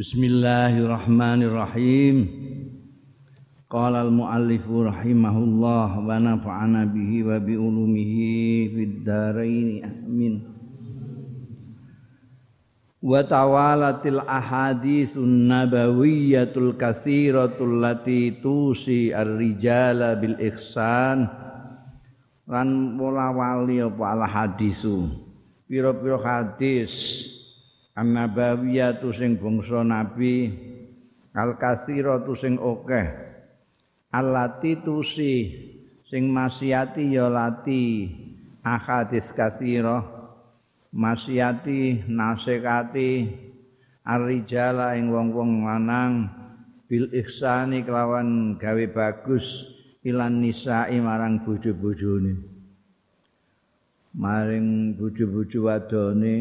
Bismillahirrahmanirrahim. Qala al-muallif rahimahullah wa nafa'ana bihi wa bi ulumihi fid dharain amin. Wa tawalatil ahaditsun nabawiyyatul katsiratul lati tusi ar-rijala bil ihsan lan pola wali apa al hadisu pira-pira hadis annabawiyatu sing bangsa nabi al katsiratu sing akeh allati tusi sing maksiati ya lati ahadis katsira maksiati nasekati arrijala ing wong-wong lanang bil ihsani kelawan gawe bagus ilan nisa'i marang bojo-bojone. Maring bojo-bojo wadone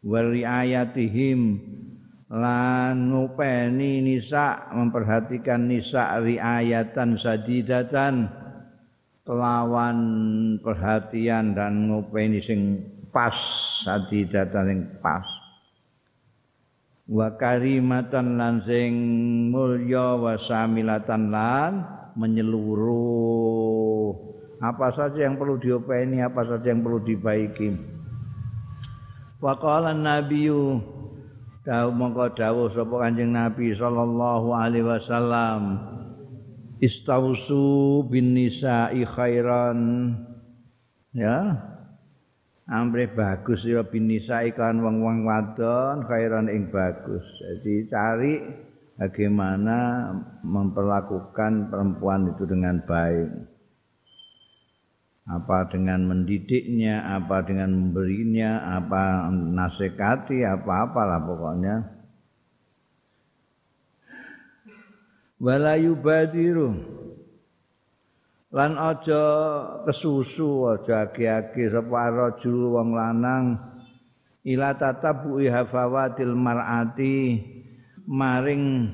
wari ayatihim lan ngopeni nisa memperhatikan nisa riayatan sadidatan kelawan perhatian dan ngopeni sing pas sadidatan sing pas. Wa karimatan lan sing mulya wa samilatan lan menyeluruh. Apa saja yang perlu diopeni apa saja yang perlu dibaiki wa qala nabiyyu dawuh mongko dawuh sapa kanjeng nabi sallallahu alaihi wasallam istausu bin nisa'i khairan. Ya. Amre bagus ya bin nisa'i kan wong-wong wadon khairan ing bagus. Jadi cari bagaimana memperlakukan perempuan itu dengan baik. Apa dengan mendidiknya, apa dengan memberinya, apa nasihati, apa-apalah pokoknya. Wala yubadiru lan aja kesusu aja agi-agi sapa wong lanang ila tatabu'i hafawatil mar'ati maring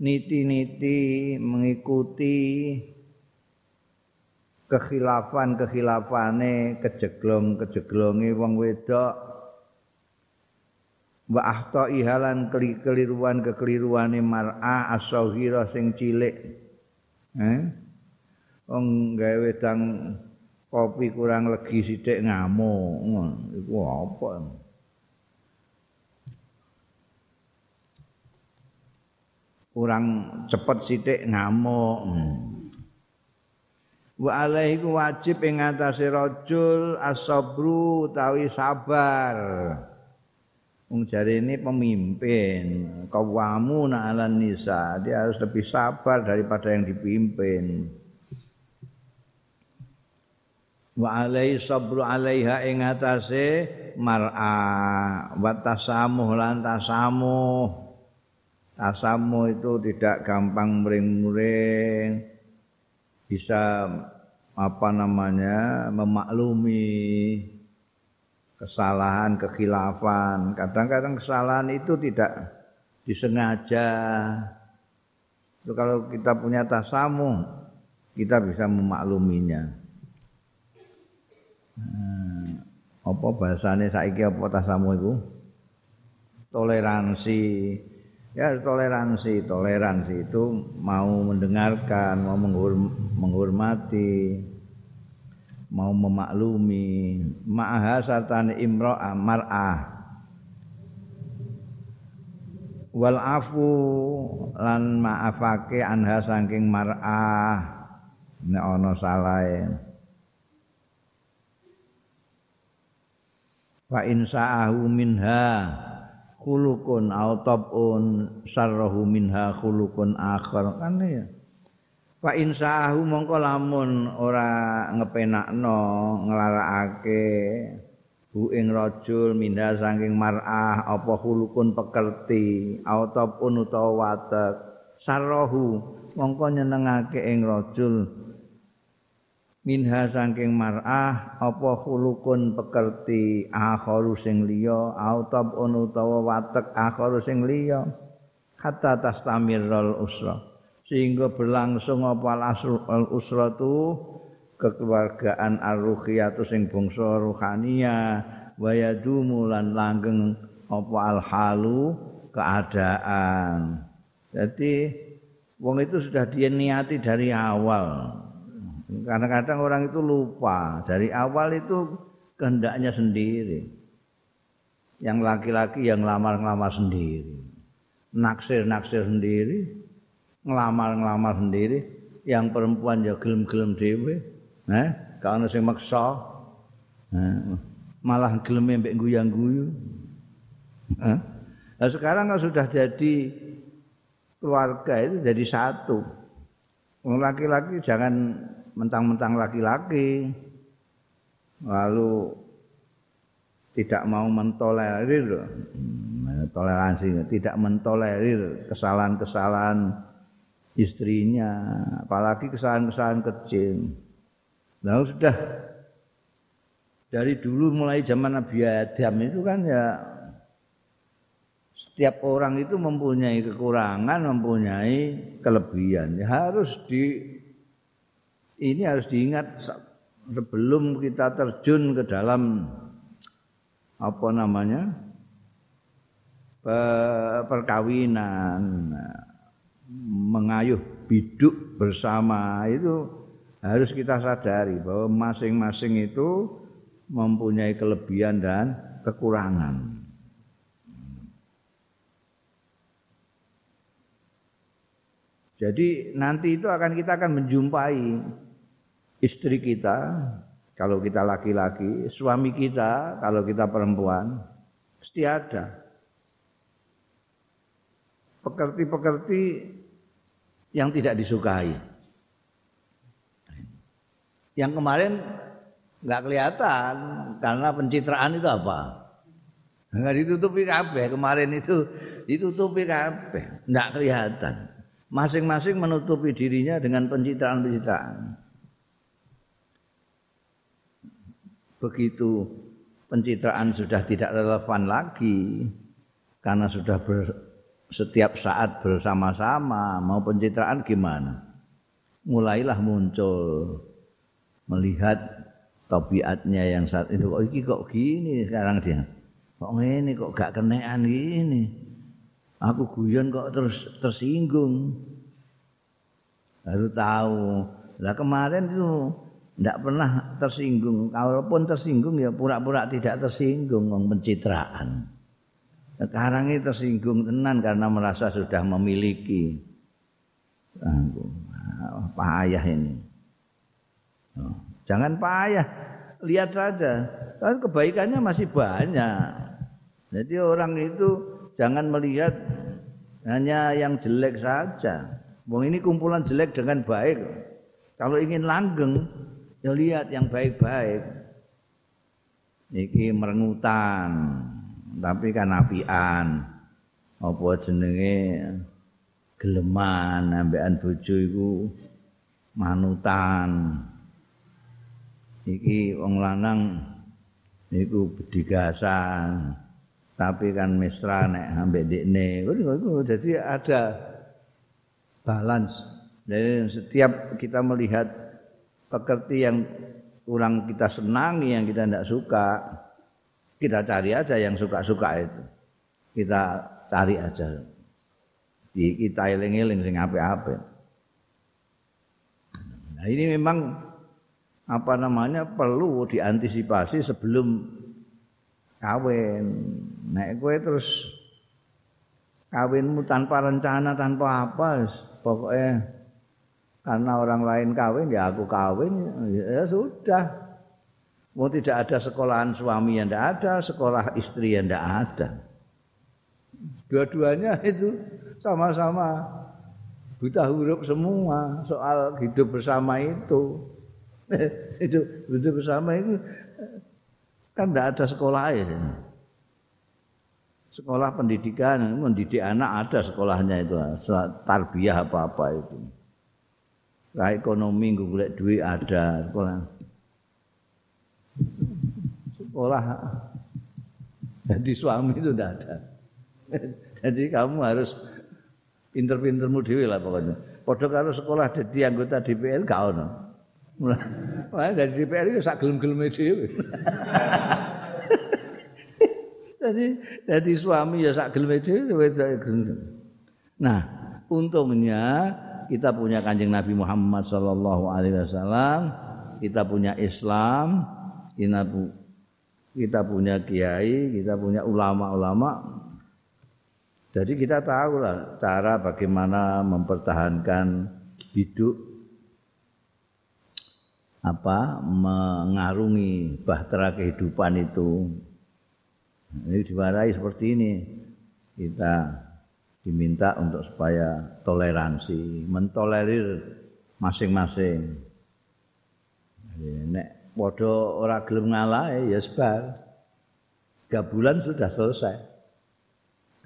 niti-niti mengikuti kekhilafan-kekhilafane kejeglong-kejeglonge wong wedok. Wa ahta ihalan keliruan kekeliruane mar'a as-sahira sing cilik. Eh? Wong gawe wedang kopi kurang legi sithik ngamuk iku apa? Kurang cepet sithik ngamuk. Wa alaihi wajib ing atase rajul as-sabru utawi sabar. Wong ini pemimpin, kawamu alan nisa, dia harus lebih sabar daripada yang dipimpin. Wa alaihi sabru alaiha ing mar'a wa tasamuh lan tasamuh. tasamu itu tidak gampang muring-muring bisa apa namanya memaklumi kesalahan kekhilafan. Kadang-kadang kesalahan itu tidak disengaja. Itu kalau kita punya tasamu kita bisa memakluminya. Hmm, apa bahasanya saiki apa tasamu itu toleransi ya toleransi. Toleransi itu mau mendengarkan mau menghormati mau memaklumi. Ma'aha sartani imra'ah mar'ah. Wal afu lan maafake anha saking mar'ah. Nek ana salahe. Fa in sa'ahu minha khulukun au tabun sarrahu minha khulukun akhar. Kan ya fa insaahu mongko lamun ora ngepenakno nglarakake hu ing rajul minha saking mar'ah apa khulukun pekerti au tabun utawa watek. Sarrahu mongko nyenengake ing rajul minha saking mar'ah apa khulukun pekerti akharu sing liya autab utawa watek akharu sing liya hatta tastamirral usra sehingga berlangsung apa al usratu kekeluargaan ar-ruhiyatu sing bangsa ruhania wa yadumu lan langgeng apa al halu keadaan. Jadi wong itu sudah dia niati dari awal. Kadang-kadang orang itu lupa dari awal itu kehendaknya sendiri. Yang laki-laki yang lamar-lamar sendiri. Naksir-naksir sendiri, ngelamar-ngelamar sendiri, yang perempuan ya gelem-gelem dhewe. Eh, gak maksa. Malah gelem mbek guyang-guyu. Nah sekarang kalau sudah jadi keluarga itu jadi satu. Laki-laki jangan mentang-mentang laki-laki lalu tidak mau mentolerir hmm, toleransi tidak mentolerir kesalahan-kesalahan istrinya apalagi kesalahan-kesalahan kecil lalu sudah dari dulu mulai zaman Nabi Adam itu kan ya setiap orang itu mempunyai kekurangan, mempunyai kelebihan. Ya, harus di ini harus diingat sebelum kita terjun ke dalam apa namanya perkawinan, mengayuh biduk bersama itu harus kita sadari bahwa masing-masing itu mempunyai kelebihan dan kekurangan. Jadi nanti itu akan kita akan menjumpai istri kita kalau kita laki-laki, suami kita kalau kita perempuan, pasti ada. Pekerti-pekerti yang tidak disukai. Yang kemarin nggak kelihatan karena pencitraan itu apa? Nggak ditutupi kabeh kemarin itu ditutupi kabeh, nggak kelihatan masing-masing menutupi dirinya dengan pencitraan-pencitraan. Begitu pencitraan sudah tidak relevan lagi karena sudah ber, setiap saat bersama-sama mau pencitraan gimana? Mulailah muncul melihat tabiatnya yang saat itu kok iki kok gini sekarang dia. Kok ini kok gak kenean gini. Aku guyon kok terus tersinggung. Baru tahu. Lah kemarin itu tidak pernah tersinggung. Kalaupun tersinggung ya pura-pura tidak tersinggung wong pencitraan. Sekarang ini tersinggung tenan karena merasa sudah memiliki. Payah ini. Oh, jangan payah, lihat saja. Kan kebaikannya masih banyak. Jadi orang itu jangan melihat hanya yang jelek saja. Wong ini kumpulan jelek dengan baik. Kalau ingin langgeng, ya lihat yang baik-baik. Iki merengutan, tapi kan apian. Apa jenenge geleman ambekan bojo iku manutan. Iki wong lanang iku bedigasan. tapi kan mesra nek ambek dekne jadi ada balance jadi setiap kita melihat pekerti yang kurang kita senangi yang kita tidak suka kita cari aja yang suka-suka itu. Kita cari aja. Di kita eling-eling sing apik-apik. Nah ini memang apa namanya perlu diantisipasi sebelum kawin. Nek kowe terus kawinmu tanpa rencana, tanpa apa, pokoknya karena orang lain kawin ya aku kawin ya sudah. Mau tidak ada sekolahan suami yang tidak ada, sekolah istri yang tidak ada. Dua-duanya itu sama-sama buta huruf semua soal hidup bersama itu. hidup hidup bersama itu Kan tidak ada sekolah ya. Sekolah pendidikan, mendidik anak ada sekolahnya itu. Tarbiyah apa-apa itu. Nah, ekonomi golek duit ada sekolah. Sekolah jadi suami itu tidak ada. Jadi kamu harus pinter-pintermu dewi lah pokoknya. Padahal kalau sekolah jadi anggota DPR gak ono. Mulai dari DPR itu sak gelem-geleme dhewe. Jadi jadi suami ya sak gelem dhewe Nah, untungnya kita punya Kanjeng Nabi Muhammad sallallahu alaihi wasallam, kita punya Islam, kita, kita punya kiai, kita punya ulama-ulama. Jadi kita tahu lah cara bagaimana mempertahankan hidup apa mengarungi bahtera kehidupan itu. Ini diwarai seperti ini. Kita diminta untuk supaya toleransi, mentolerir masing-masing. Nek podo ora gelem ngalah ya sebar. Tiga bulan sudah selesai.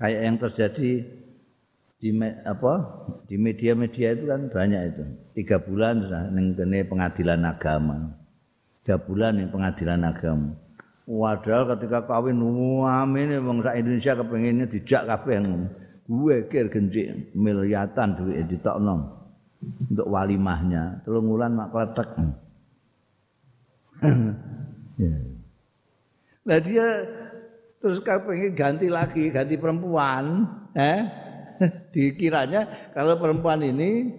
Kayak yang terjadi di me, apa di media-media itu kan banyak itu. Tiga bulan sudah neng pengadilan agama. Tiga bulan yang pengadilan agama. Wadah ketika kawin amin wong sak Indonesia kepengennya dijak kabeh yang gue kir genjik miliatan duit ditokno untuk walimahnya telung wulan mak kletek ya. nah dia terus kepengen ganti lagi ganti perempuan eh dikiranya kalau perempuan ini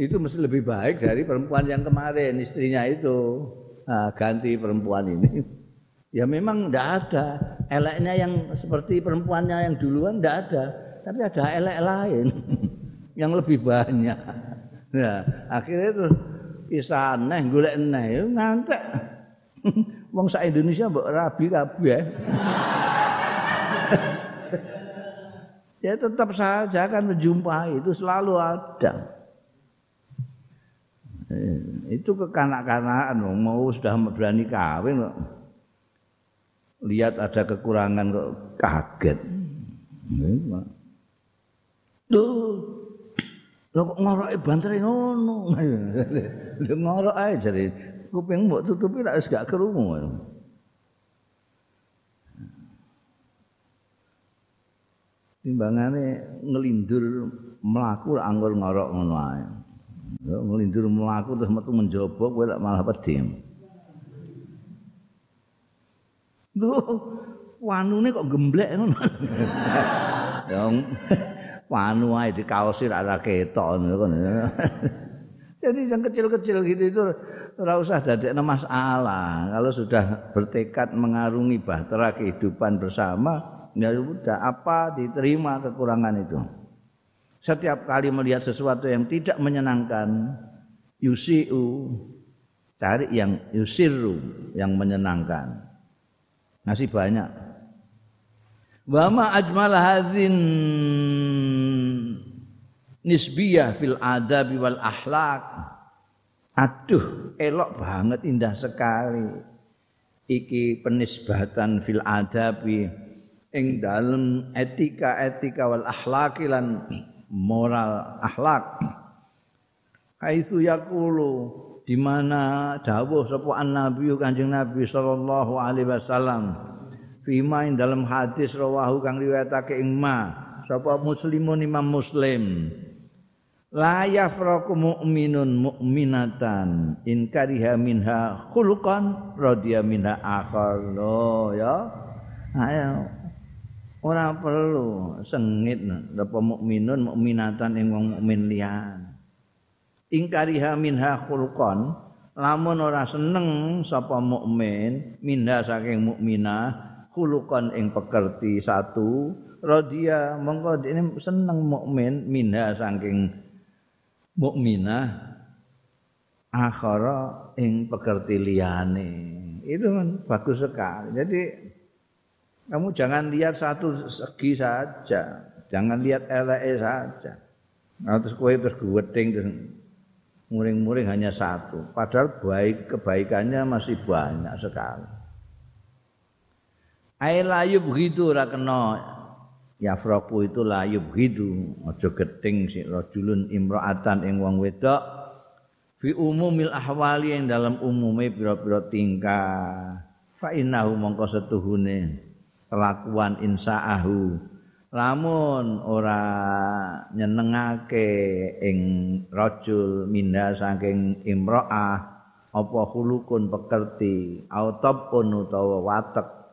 itu mesti lebih baik dari perempuan yang kemarin istrinya itu nah, ganti perempuan ini Ya memang tidak ada. Eleknya yang seperti perempuannya yang duluan tidak ada. Tapi ada elek lain yang lebih banyak. Ya, akhirnya itu kisah aneh, golek aneh, ya ngantek. Wong sak Indonesia mbok rabi kabeh. ya tetap saja akan menjumpai itu selalu ada. Eh, itu kekanak-kanakan mau sudah berani kawin kok lihat ada kekurangan kok kaget. Duh, lo kok ngoroke bantere ngono. Lho ngorok ae jare kuping mbok tutupi lak wis gak krungu. Timbangane ngelindur mlaku anggur ngorok ngono ae. Ngelindur mlaku terus metu menjobo kowe lak malah pedhi. Lho, wanune kok gemblek ngono. Ya wanu ae di kaosi ora ketok. Jadi yang kecil-kecil gitu itu ora usah dadekno masalah. Kalau sudah bertekad mengarungi bahtera kehidupan bersama, ya sudah apa diterima kekurangan itu. Setiap kali melihat sesuatu yang tidak menyenangkan, yusiu cari yang yusiru yang menyenangkan. Masih banyak. Wa ma ajmal hadzin nisbiyah fil adabi wal akhlak. Aduh, elok banget indah sekali. Iki penisbatan fil adabi ing dalem etika-etika wal akhlak lan moral akhlak. Kaisu yaqulu di mana dawuh sapa Nabi Kanjeng Nabi sallallahu alaihi wasallam fima ing dalam hadis rawahu kang riwayatake ing ma. Sapa muslimun imam muslim. La yafraqu mu'minun mu'minatan in kariha minha khuluqan radiya minha akhar. Lo ya. Ayo. Ora perlu sengit napa mukminun mukminatan ing wong mukmin liyan. Ingkariha minha khulqan lamun ora seneng sapa mukmin minha saking mukminah khuluqan ing pekerti satu radia mongko ini seneng mukmin minha saking mukminah akhara ing pekerti liyane. Itu kan bagus sekali. Jadi kamu jangan lihat satu segi saja jangan lihat elek saja. Nah, terus kue terus guweting terus muring-muring hanya satu. Padahal baik kebaikannya masih banyak sekali ai layub gitu ora kena. Ya froku itu layub gitu. Aja geting si rajulun imraatan ing wong wedok. Fi umumil ahwali yang dalam umume pira-pira tingkah. Fa innahu mongko setuhune kelakuan insaahu. Lamun ora nyenengake ing rajul minda saking imraah apa hulukun pekerti autabun utawa watek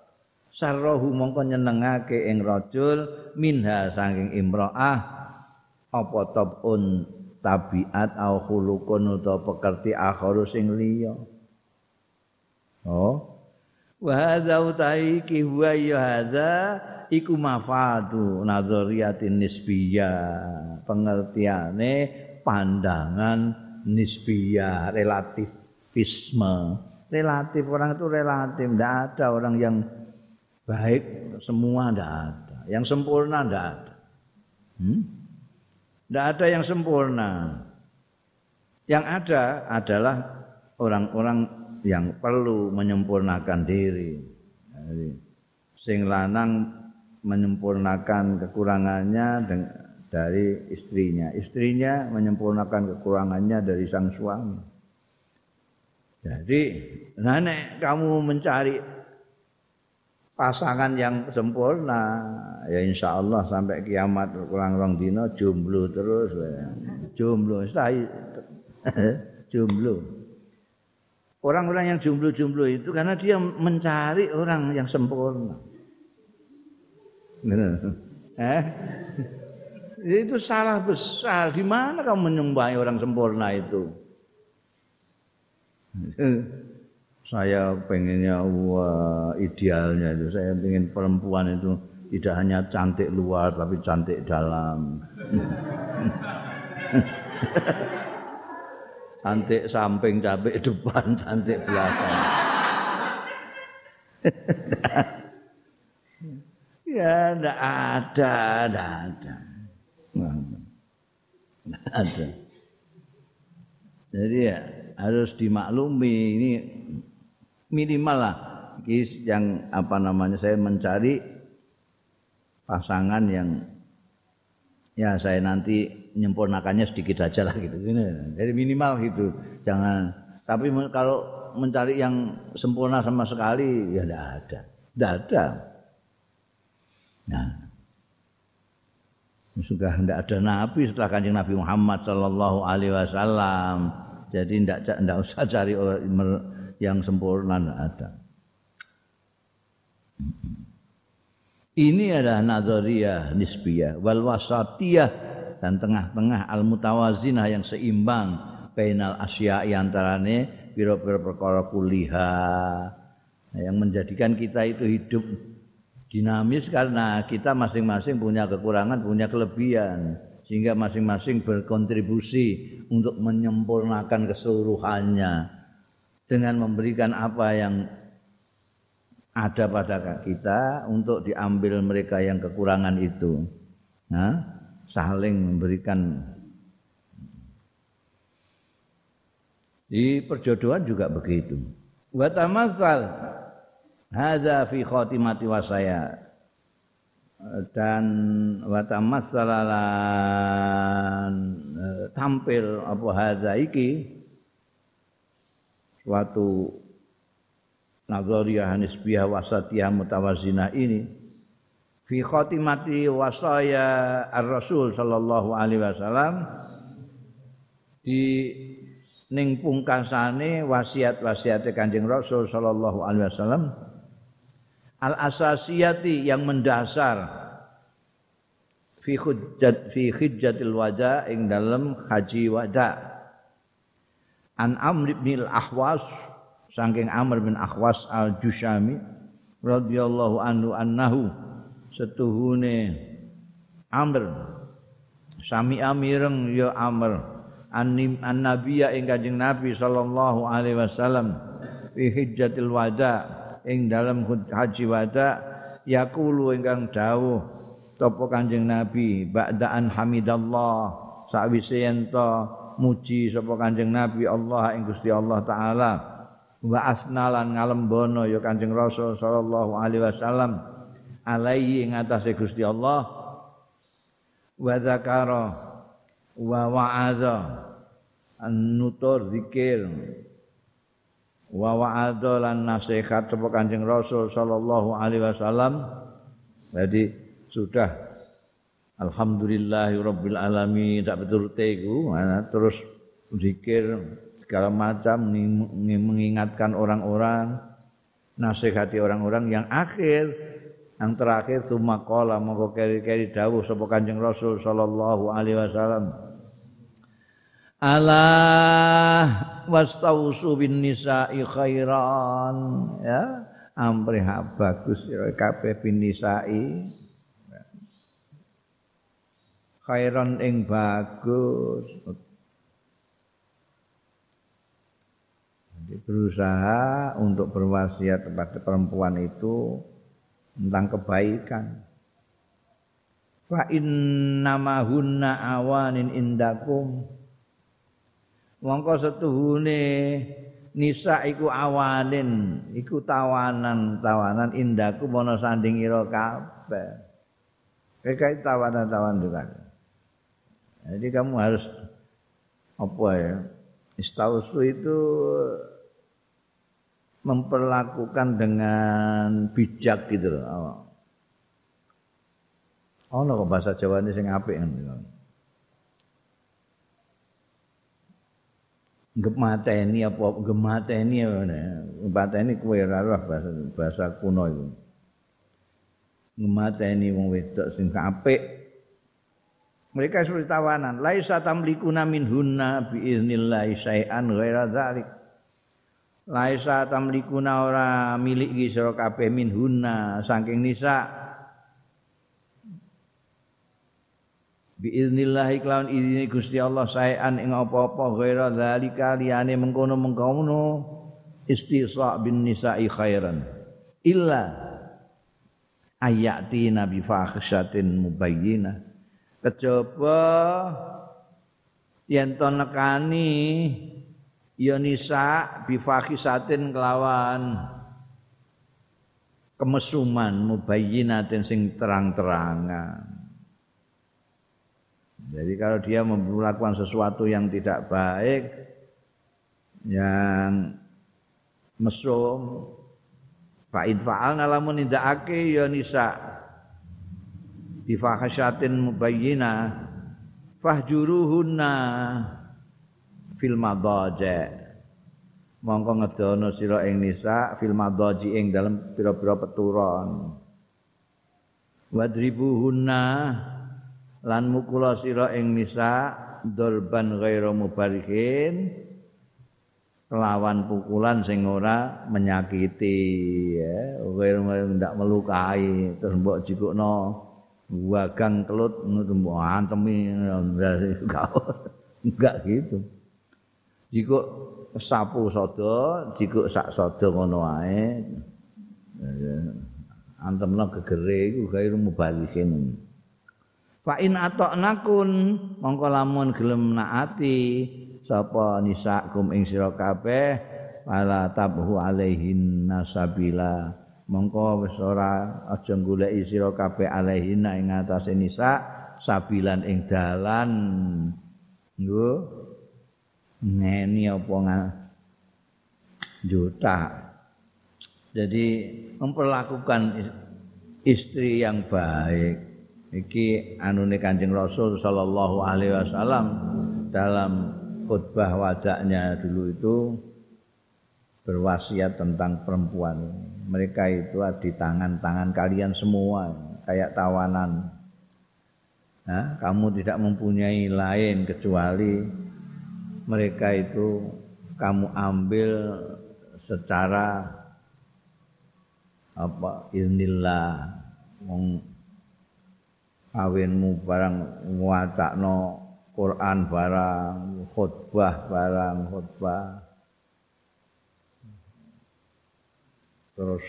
sarrahu mongko nyenengake ing rajul minha saking imraah apa tabun tabiat au khuluqun utawa pekerti akharu sing liya. Oh. Wa hadza utaiki huwa ya hadza iku mafadu nadhariyatin nisbiyah pengertiane pandangan nisbiyah relativisme. Relatif orang itu relatif tidak ada orang yang baik semua tidak ada. Yang sempurna tidak ada. Hmm? ada yang sempurna. Yang ada adalah orang-orang yang perlu menyempurnakan diri. Jadi, sing lanang menyempurnakan kekurangannya dari istrinya. Istrinya menyempurnakan kekurangannya dari sang suami. Jadi, nenek kamu mencari pasangan yang sempurna, ya insya Allah sampai kiamat kurang kurang dino jomblo terus, ya. jomblo, jomblo. Orang-orang yang jomblo-jomblo itu karena dia mencari orang yang sempurna. Eh? Itu salah besar. Di mana kamu menyembah orang sempurna itu? saya pengennya wah idealnya itu. Saya ingin perempuan itu tidak hanya cantik luar tapi cantik dalam. Cantik samping cantik depan cantik belakang. Ya tidak ada tidak ada. Tidak ada. Jadi ya harus dimaklumi. Ini minimal lah. Yang apa namanya saya mencari pasangan yang ya saya nanti menyempurnakannya sedikit aja lah gitu. Jadi minimal gitu. Jangan. Tapi kalau mencari yang sempurna sama sekali ya tidak ada. Tidak ada. Nah. Sudah tidak ada nabi setelah kanjeng Nabi Muhammad Shallallahu Alaihi Wasallam. Jadi tidak tidak usah cari yang sempurna tidak ada. Ini adalah nadhariyah nisbiyah wal wasatiyah dan tengah-tengah al mutawazinah yang seimbang bainal asya antarane pira-pira perkara kuliha yang menjadikan kita itu hidup dinamis karena kita masing-masing punya kekurangan, punya kelebihan sehingga masing-masing berkontribusi untuk menyempurnakan keseluruhannya dengan memberikan apa yang ada pada kita untuk diambil mereka yang kekurangan itu. Nah, saling memberikan di perjodohan juga begitu. Wa tamassal hadza fi khatimati wasaya dan watamasalalan eh, tampil apa hadza iki suatu nazariyah nisbiyah wasatiyah mutawazinah ini fi khatimati wasaya ar-rasul sallallahu alaihi wasallam di ning pungkasane wasiat-wasiate Kanjeng Rasul sallallahu alaihi wasallam al asasiyati yang mendasar fi hujjat fi hijjatil wada ing dalam haji wada an Amr bin al-Ahwas saking Amr bin Ahwas al-Jushami radhiyallahu anhu annahu setuhune Amr sami amireng ya Amr an, an nabiya ing kanjeng Nabi sallallahu alaihi wasallam fi hijjatil wada' ing dalam haji wada yaqulu ingkang dawuh sapa Kanjeng Nabi ba'daan hamidallah sawise ento muji sapa Kanjeng Nabi Allah ing Gusti Allah taala. Wa asnalan ngalembono ya Kanjeng Rasul sallallahu alaihi wasallam alaihi ing atase Gusti Allah. Wa zakara wa wa'adha an nutur zikir wa wa'adha lan nasihat sapa Kanjeng Rasul sallallahu alaihi wasallam. Jadi sudah alhamdulillahi rabbil alamin. Tak betul iku terus zikir segala macam mengingatkan orang-orang nasihati orang-orang yang akhir. Yang terakhir summa qala mongko keri-keri dawuh sapa Kanjeng Rasul sallallahu alaihi wasallam. Ala wastausu bin nisa'i khairan. Ya amrih bagus sira kabeh bin nisa'i khairan ing bagus Jadi berusaha untuk berwasiat kepada perempuan itu tentang kebaikan. Fa innama hunna awanin indakum. Mongko setuhune nisa iku awanin, iku tawanan, tawanan indaku ana sanding ira kabeh. Kayak tawanan-tawanan juga. Jadi kamu harus apa ya? Istausu itu memperlakukan dengan bijak gitu loh. Oh. Ono kok bahasa Jawa ini sing apik kan. Gemateni apa gemateni apa Gemateni kowe ora roh bahasa bahasa kuno itu. Gemateni wong wedok sing apik. Mereka seperti tawanan. Laisa tamlikuna min hunna bi idznillah syai'an ghaira dzalik. laisa tamlikuna ora milik sira kabeh minhunna saking nisa biiznillah iklaun izini Gusti Allah saean ing apa-apa ghaira zalika liyane mengkono-mengkono istisa bin nisa'i khairan illa ayati nabi fahishatin mubayyinah kejaba yen to nekani ya nisa bifahisatin kelawan kemesuman mubayyinatin sing terang-terangan. Jadi kalau dia melakukan sesuatu yang tidak baik yang mesum fa'in fa'al nalamun indakake ya nisa bifahasyatin mubayyina fahjuruhunna fil madaja mongko ngedono sira ing nisa fil madaji ing dalem pira-pira peturon. Wadribuhunna lan mukula sira ing nisa dolban ghairu mubarikin lawan pukulan sing ora menyakiti ya. Ghairu ndak melukai terus mbok jikukno wagang kelut mbok antemi enggak gitu jika sapu sodo, jika sak sodo ngono wae. Antemna gegere iku gawe mubalikin. Fa in atoknakun mongko lamun gelem naati sapa nisakum ing sira kabeh wala tabhu alaihin nasabila mongko wis ora aja goleki sira kabeh alaihin ing atase nisa sabilan ing dalan. Nggo ngeni apa juta. Jadi memperlakukan istri yang baik. Iki anune Kanjeng Rasul sallallahu alaihi wasallam dalam khutbah wadaknya dulu itu berwasiat tentang perempuan mereka itu di tangan-tangan kalian semua kayak tawanan. Nah, kamu tidak mempunyai lain kecuali mereka itu kamu ambil secara apa iznillah wong kawinmu barang nguwacakno Quran barang khutbah barang khutbah terus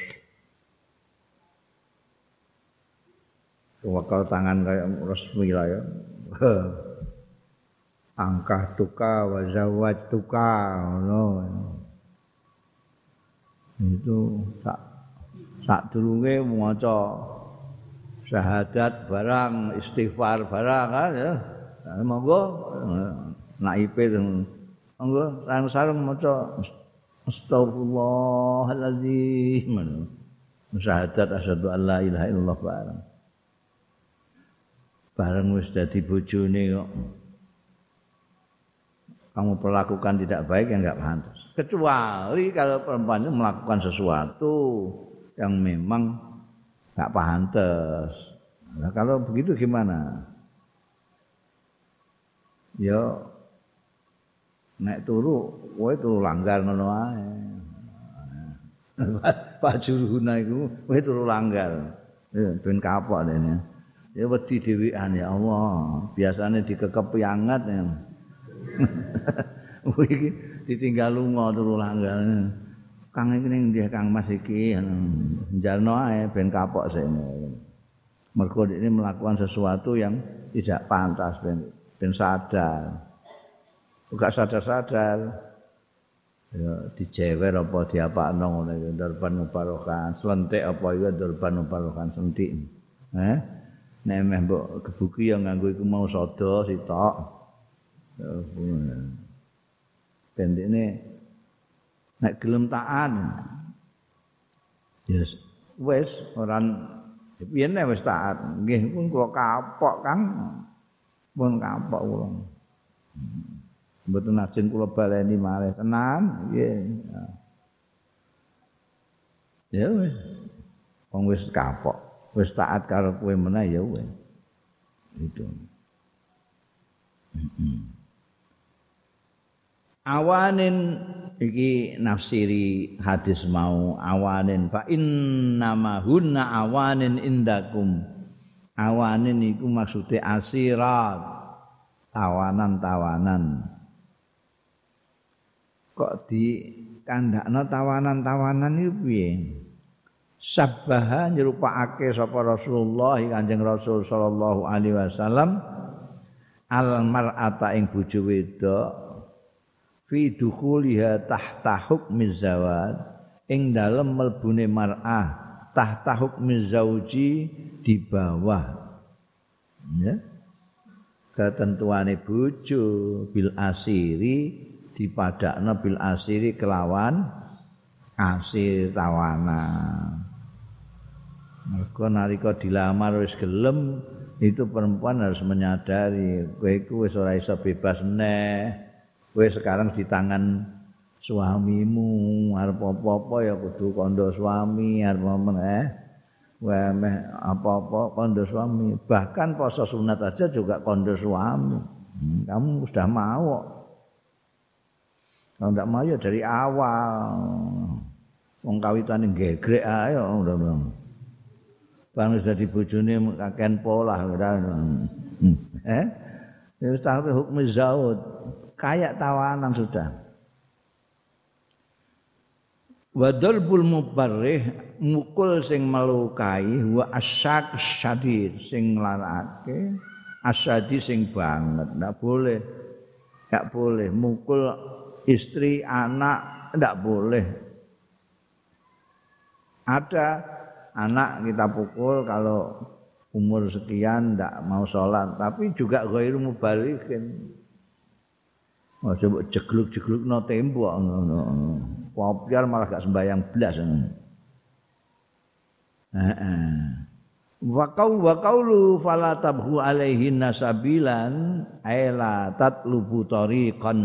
wakal tangan kayak resmi lah ya. Angkah tuka wa zawaj tuka ngono. Itu sak sak durunge maca syahadat barang istighfar barang kan ya. Monggo naipe monggo sareng-sareng maca astagfirullahaladzim syahadat asyhadu an la ilaha illallah barang bareng wis dadi bojone kok kamu perlakukan tidak baik yang enggak pantas. Kecuali kalau perempuan itu melakukan sesuatu yang memang Gak pantes. Nah, kalau begitu gimana? Ya naik turu, kowe turu langgar ngono ae. Pak Juruhuna iku kowe turu langgar. Ya ben kapok dene. Ya wedi dhewean ya Allah. Biasane dikekep anget ya. iki ditinggal lunga turu langgar. Kang iki ning ndi Kang Mas iki njalno ae ben kapok sene. Mergo ini melakukan sesuatu yang tidak pantas ben ben sadar. Enggak sadar-sadar. Ya dijewer apa diapakno ngono ya darban barokan, slentik apa ya darban barokan sentik. Eh? Nek meh mbok kebuki yang nganggo iku mau sodo sitok. Ini nek gelem taat yes wis orang yen wis taat nggih pun kula kapok Kang pun kapok kula mboten ajeng kula baleni malih. Tenan nggih. Ya wis. Wong wis kapok. Wis taat karo kowe meneh ya wis. Itu. Awanin iki nafsiri hadis mau awanin. Fa innama hunna awanin indakum. Awanin iku maksude asirat. Tawanan-tawanan kok di kandakno tawanan-tawanan iki piye? Sabbaha nyerupakake sapa Rasulullah Kanjeng Rasul sallallahu alaihi wasallam al mar'ata ing bojo wedok fi dukhuliha tahta hukmi zawad ing dalem melbune mar'ah tahta hukmi zauji di bawah. Ya. Ketentuane bojo bil asiri dipadakno bil asiri kelawan asir tawanan mergo nalika dilamar wis gelem itu perempuan harus menyadari kowe iku wis ora iso bebas neh. Kowe sekarang di tangan suamimu arep apa-apa ya kudu kondo suami arep eh wae apa-apa kondo suami. Bahkan poso sunat aja juga kondo suami. Hmm, kamu sudah mau kalau tidak mau ya dari awal. Wong kawitan gegrek ayo udah udah. Bang sudah dibujuni kakean pola udah. Hmm, eh itu tahu hukum zaud. Kayak tawanan sudah. Wadalbul mubarrih mukul sing melukai wa asyak syadid sing larake asyadi sing banget. Ndak boleh ndak boleh mukul istri anak ndak boleh ada anak kita pukul kalau umur sekian ndak mau sholat tapi juga ghairu mubalikin Oh, coba jegluk-jegluk no tembok ngono. Kopiar malah gak sembayang ngono. Heeh. Wa qaul wa qaulu fala tabhu alaihi nasabilan aila tatlubu tariqan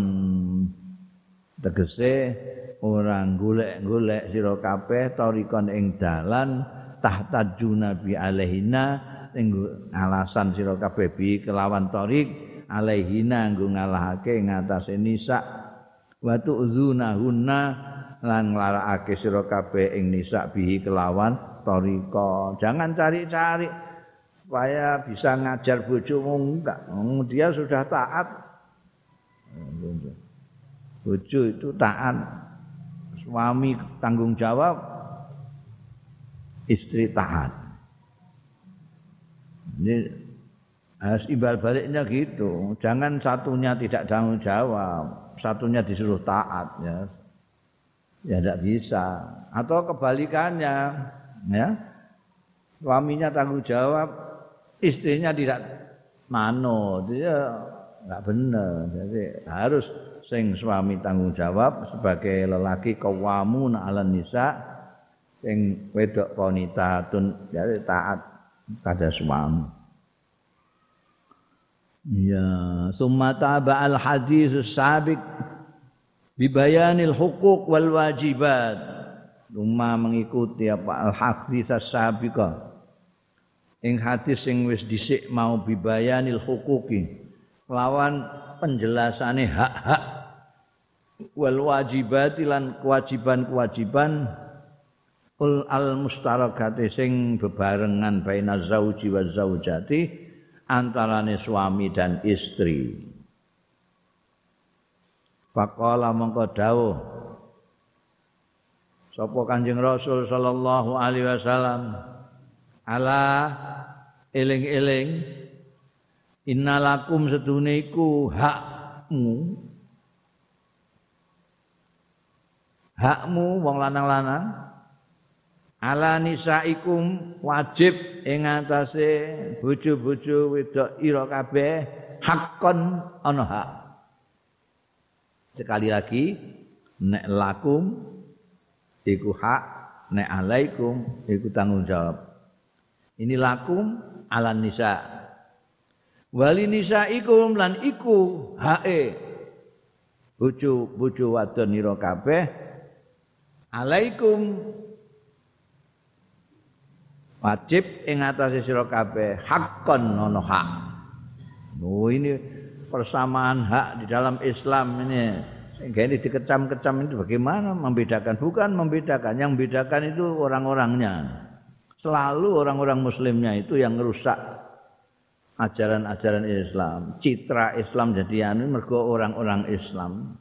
tegese orang golek-golek sira kabeh tariqan ing dalan tahtajuna bi alaihina ing alasan sira kabeh bi kelawan tariq alaihina nggo ngalahake ngatasé nisa wa tu'zunahunna lan nglarakake sira kabeh ing nisa bihi kelawan tarika jangan cari-cari supaya bisa ngajar bojomu enggak. Dia sudah taat bojo itu taat suami tanggung jawab istri taat ini harus imbal baliknya gitu. Jangan satunya tidak tanggung jawab, satunya disuruh taat ya. Ya tidak bisa. Atau kebalikannya, ya. Suaminya tanggung jawab, istrinya tidak manut. Dia enggak benar. Jadi harus sing suami tanggung jawab sebagai lelaki kawamun ala nisa sing wedok tun jadi taat pada suami. Ya, summa taba al hadis sabik bibayanil wal wajibat. Rumah mengikuti apa al hadis sabika ing hadis sing wis dhisik mau bibayanil huquqi lawan penjelasane hak-hak wal wajibati lan kewajiban-kewajiban ul al mustarakati sing bebarengan baina zauji wa zaujati antarane suami dan istri. Faqala mongko dawuh Sapa Kanjeng Rasul sallallahu alaihi wasallam ala eling-eling innalakum sedune iku hakmu. Hakmu wong lanang-lanang. Ala nisaikum wajib ing atase bojo-bojo wedok ira kabeh hakon ana hak. Sekali lagi nek lakum iku hak nek alaikum iku tanggung jawab. Ini lakum ala nisa wali nisa ikum lan iku hae. Bojo bojo wadon ira kabeh. Alaikum. Wajib ing atase sira kabeh hakon ana hak. Oh ini persamaan hak di dalam Islam ini. Sehingga ini dikecam-kecam itu bagaimana? Membedakan? Bukan membedakan, yang membedakan itu orang-orangnya. Selalu orang-orang muslimnya itu yang merusak ajaran-ajaran Islam. Citra Islam jadi anu mergo orang-orang Islam.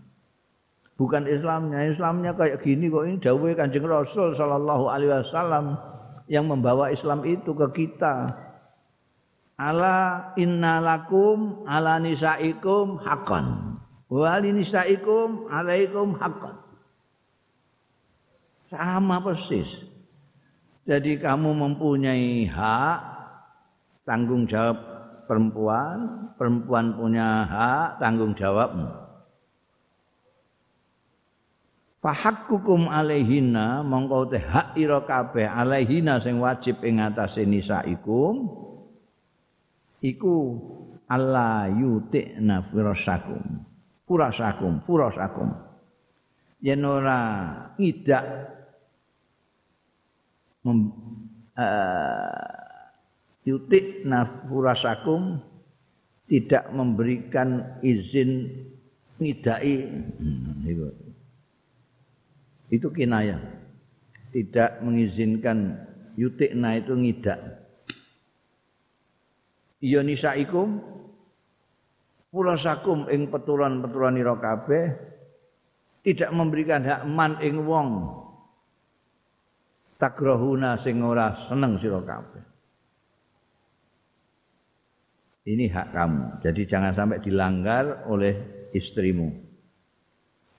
Bukan Islamnya, Islamnya kayak gini kok ini dawuh Kanjeng Rasul sallallahu alaihi wasallam yang membawa Islam itu ke kita. Ala innalakum ala nisaikum haqqan wali nisaikum alaikum haqqan sama persis jadi kamu mempunyai hak tanggung jawab perempuan perempuan punya hak tanggung jawabmu. Fahakkukum alaihinna mongko te hak ira kabeh alaihinna sing wajib ing atase nisaikum iku Allah yutikna firasakum purasakum purasakum yen ora ngidak mem, uh, yutik nafurasakum tidak memberikan izin ngidai. Hmm, itu. itu kinayah. Tidak mengizinkan yutikna itu ngidak. Iya nisaikum pulasakum ing peturan-peturan ira kabeh tidak memberikan hak man ing wong. Takrahuna sing ora seneng sira kabeh ini hak kamu jadi jangan sampai dilanggar oleh istrimu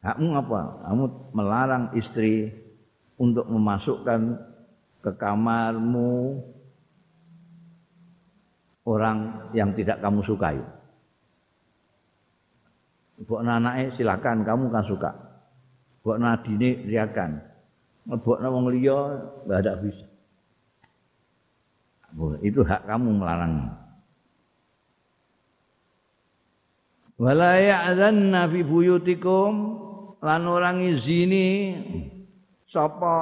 hakmu apa kamu melarang istri untuk memasukkan ke kamarmu orang yang tidak kamu sukai Mbok anake silakan kamu kan suka. Mbok nadine riakan. Mbok wong liya enggak ada bisa. Itu hak kamu melarang. Wala ya'zanna fi buyutikum lan orang izini sapa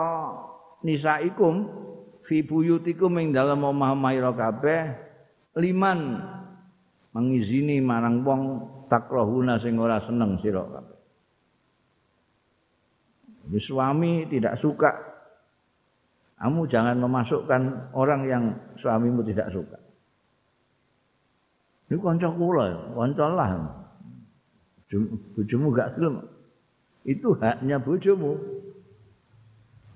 nisaikum fi buyutikum ing dalem omah-omah kabeh liman mengizini marang wong takrahuna sing ora seneng sira kabeh. suami tidak suka kamu jangan memasukkan orang yang suamimu tidak suka. Ini kanca kula, kanca lah. Bojomu gak gelem. Itu haknya bojomu.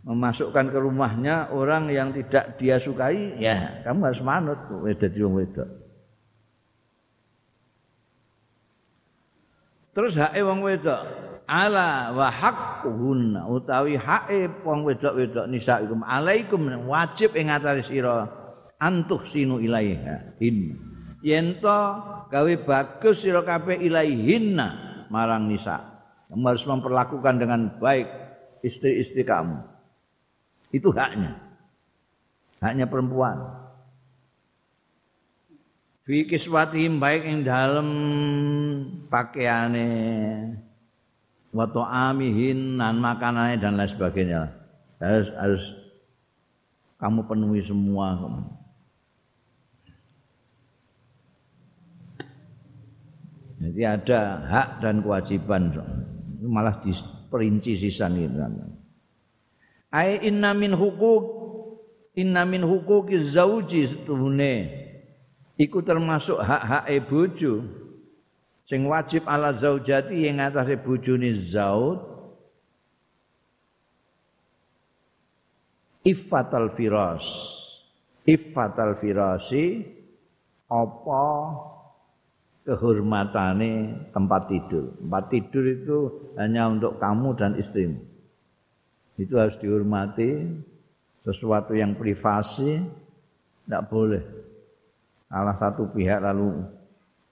Memasukkan ke rumahnya orang yang tidak dia sukai, ya kamu harus manut. Wedok wong wedok. Terus hake wong wedok. Ala wa haqquhunna. Utawi hake wong wedok-wedok nisaikum alaikum. Wajib ing atase sira. Antuh sinu ilaiha in yen to gawe bagus sira kabeh ilaihinna marang nisa. Kamu harus memperlakukan dengan baik istri-istri kamu. Itu haknya. Haknya perempuan. Fi kiswatihim baik ing dalem pakaiane wa ta'amihin nan makanannya dan lain sebagainya. Harus harus kamu penuhi semua Jadi ada hak dan kewajiban. Malah diperinci sisan itu. Ai inna min hukuk inna min hukuki zauji setune iku termasuk hak-hak e bojo. Sing wajib ala zaujati yang atase bojone zauj iffatal firas. Iffatal firasi. Apa kehormatane tempat tidur. Tempat tidur itu hanya untuk kamu dan istrimu. Itu harus dihormati. Sesuatu yang privasi tidak boleh. Salah satu pihak lalu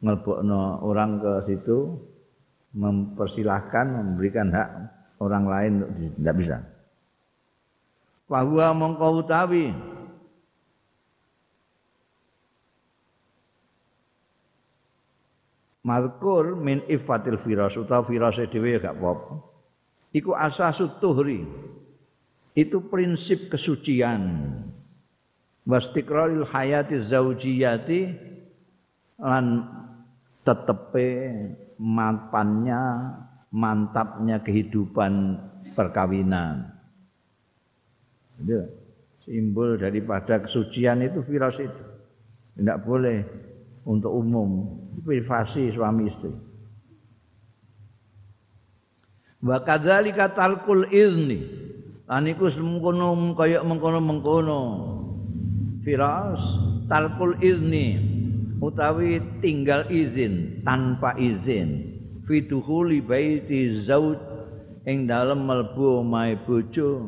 ngelbokno orang ke situ mempersilahkan memberikan hak orang lain tidak bisa. Bahwa mongkau utawi Malkur min ifatil firas utawa firase dhewe ya gak apa-apa. Iku asasut tuhri. Itu prinsip kesucian. Wastiqraril hayati zaujiyati lan tetepe mapannya mantapnya kehidupan perkawinan. Itu simbol daripada kesucian itu virus itu. Tidak boleh untuk umum, privasi suami istri. Wa kadzalika talqul izni. Lan iku semengkono kaya mengkono-mengkono. Firas talqul izni utawi tinggal izin tanpa izin fi dukhuli baiti zauj ing dalem mlebu omahe bojo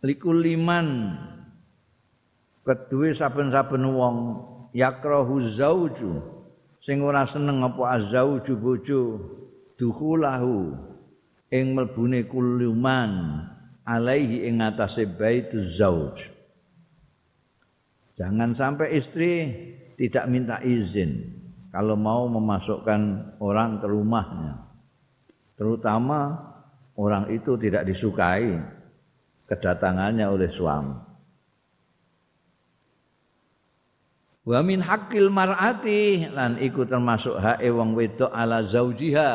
likuliman keduwe saben-saben wong yakrahu zauju sing ora seneng apa azauju bojo dukhulahu ing mlebune kuluman alaihi ing atase baitu zauj. Jangan sampai istri tidak minta izin kalau mau memasukkan orang ke rumahnya. Terutama orang itu tidak disukai kedatangannya oleh suami Wa min haqqil mar'ati lan iku termasuk hak wong wedok ala zaujiha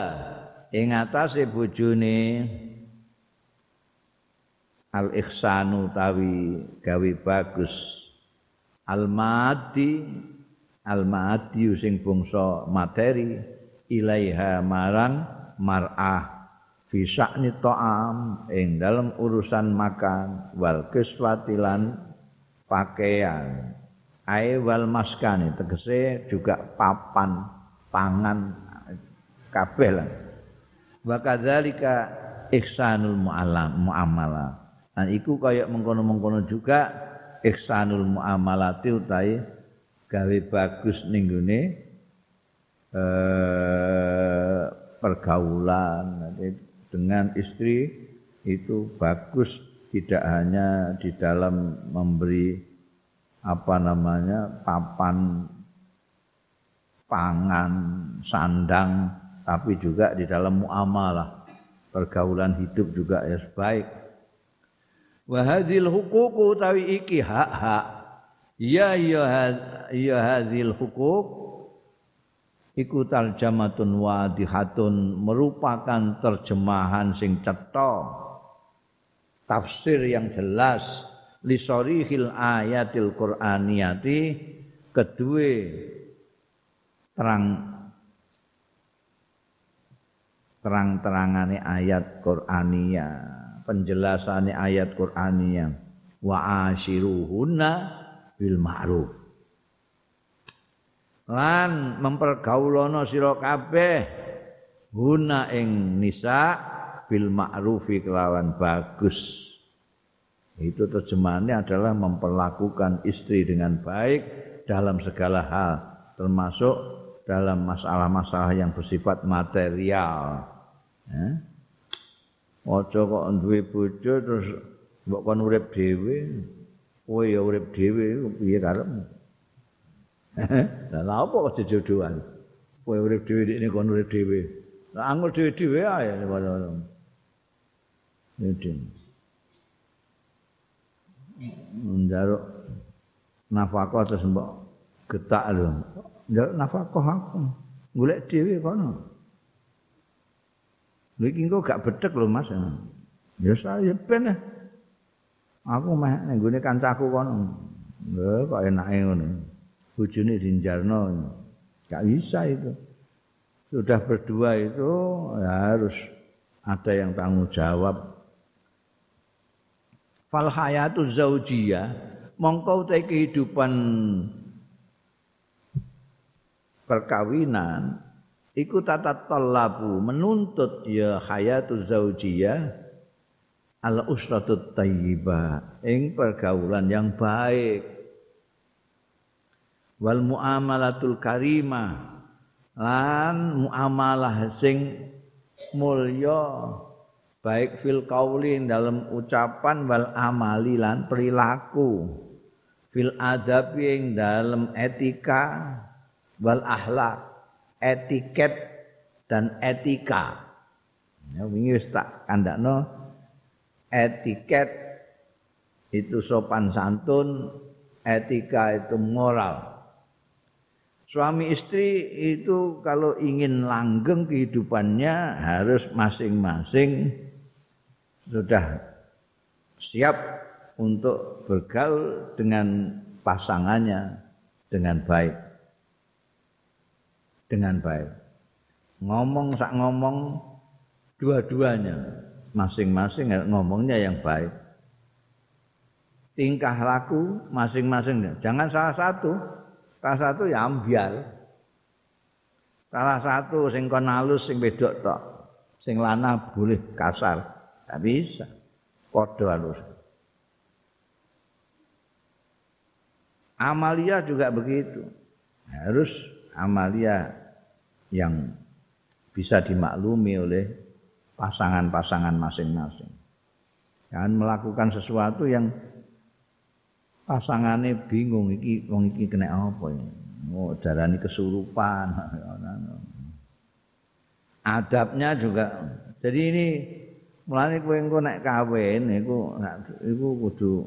ing atase bojone. Al ihsanu tawi gawe bagus. Al mati al mati sing bangsa materi ilaiha marang mar'ah fi sya'ni ta'am ing dalam urusan makan wal kiswatilan pakaian ae wal maskani tegese juga papan pangan kabeh lah. Wa kadzalika ihsanul mu'alam muamalah dan iku kaya mengkono-mengkono juga ihsanul muamalati utahe gawe bagus ning gone eh, pergaulan. Dengan istri itu bagus tidak hanya di dalam memberi apa namanya papan pangan sandang tapi juga di dalam muamalah. Pergaulan hidup juga ya baik wa hadhil huququ tawi iki hak-hak ya ya ya hadhil huquq iku tarjamatun wadihatun merupakan terjemahan sing cetha. Tafsir yang jelas li sarihil ayatil qur'aniyati kedue terang terang-terangane ayat Qur'ania penjelasane ayat Qur'ania wa ashiruhunna bil ma'ruf. Lan mempergaulono sira kabeh guna ing nisa bil ma'rufi kelawan bagus Itu terjemahannya adalah memperlakukan istri dengan baik dalam segala hal, termasuk dalam masalah-masalah yang bersifat material. Ya. Ojo kok duwe bojo terus mbok kon urip dhewe, kowe ya urip dhewe piye karepmu? Lah lha apa kok jodohan? Kowe urip dhewe iki kon urip dhewe. Lah angel dhewe-dhewe ae. Ini njaluk nafkah terus mbok getak lho. Njaluk nafkah aku. Golek dhewe kono. Lha iki kok gak bedhek lho Mas. Ya saya ben. Aku meh ning gone kancaku kono. Lha kok enake ngono. Bojone dinjarno. Gak bisa itu. Sudah berdua itu ya harus ada yang tanggung jawab. Fal hayatu zaujiyah mongko te kehidupan perkawinan iku tata talabu menuntut ya hayatu zaujiyah al usratut thayyibah ing pergaulan yang baik. Wal muamalatul karimah lan muamalah sing mulya baik fil qauli dalam ucapan wal amali lan perilaku. Fil adab ing dalam etika wal akhlak etiket dan etika. Ya wingi wis tak kandakno. Etiket itu sopan santun etika itu moral. Suami istri itu kalau ingin langgeng kehidupannya harus masing-masing sudah siap untuk bergaul dengan pasangannya dengan baik. Dengan baik. Ngomong sak ngomong dua-duanya masing-masing ngomongnya yang baik. Tingkah laku masing-masing. Jangan salah satu. Salah satu ya ambial. Salah satu sing kon halus sing wedok tok. Sing lanang boleh kasar. Tak bisa. Padha halus. Amalia juga begitu. Harus amalia yang bisa dimaklumi oleh pasangan-pasangan masing-masing. Jangan melakukan sesuatu yang pasangannya bingung iki wong iki kena apa ya. Oh, darani kesurupan. Adabnya juga. Jadi ini mulane kowe engko nek kawin iku iku kudu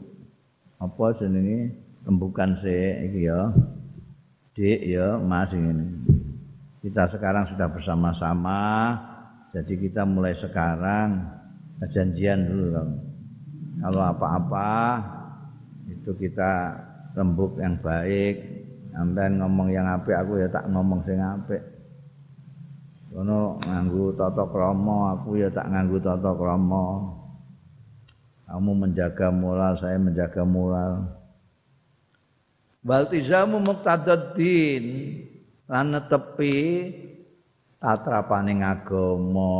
apa jenenge rembukan sih iki ya. Dik ya Mas ini. Kita sekarang sudah bersama-sama. Jadi kita mulai sekarang janjian dulu dong. Kalau apa-apa itu kita rembuk yang baik. Sampai ngomong yang apik aku ya tak ngomong sing apik. Kono nganggu tata krama, aku ya tak nganggu tata krama. Kamu menjaga moral, saya menjaga moral. Baltizamu muqtadaddin lan netepi tatrapaning agama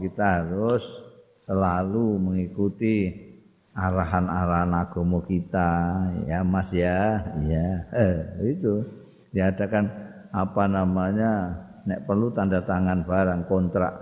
kita harus selalu mengikuti arahan-arahan agama kita. Ya Mas ya ya itu. Diadakan apa namanya nek perlu tanda tangan barang kontrak.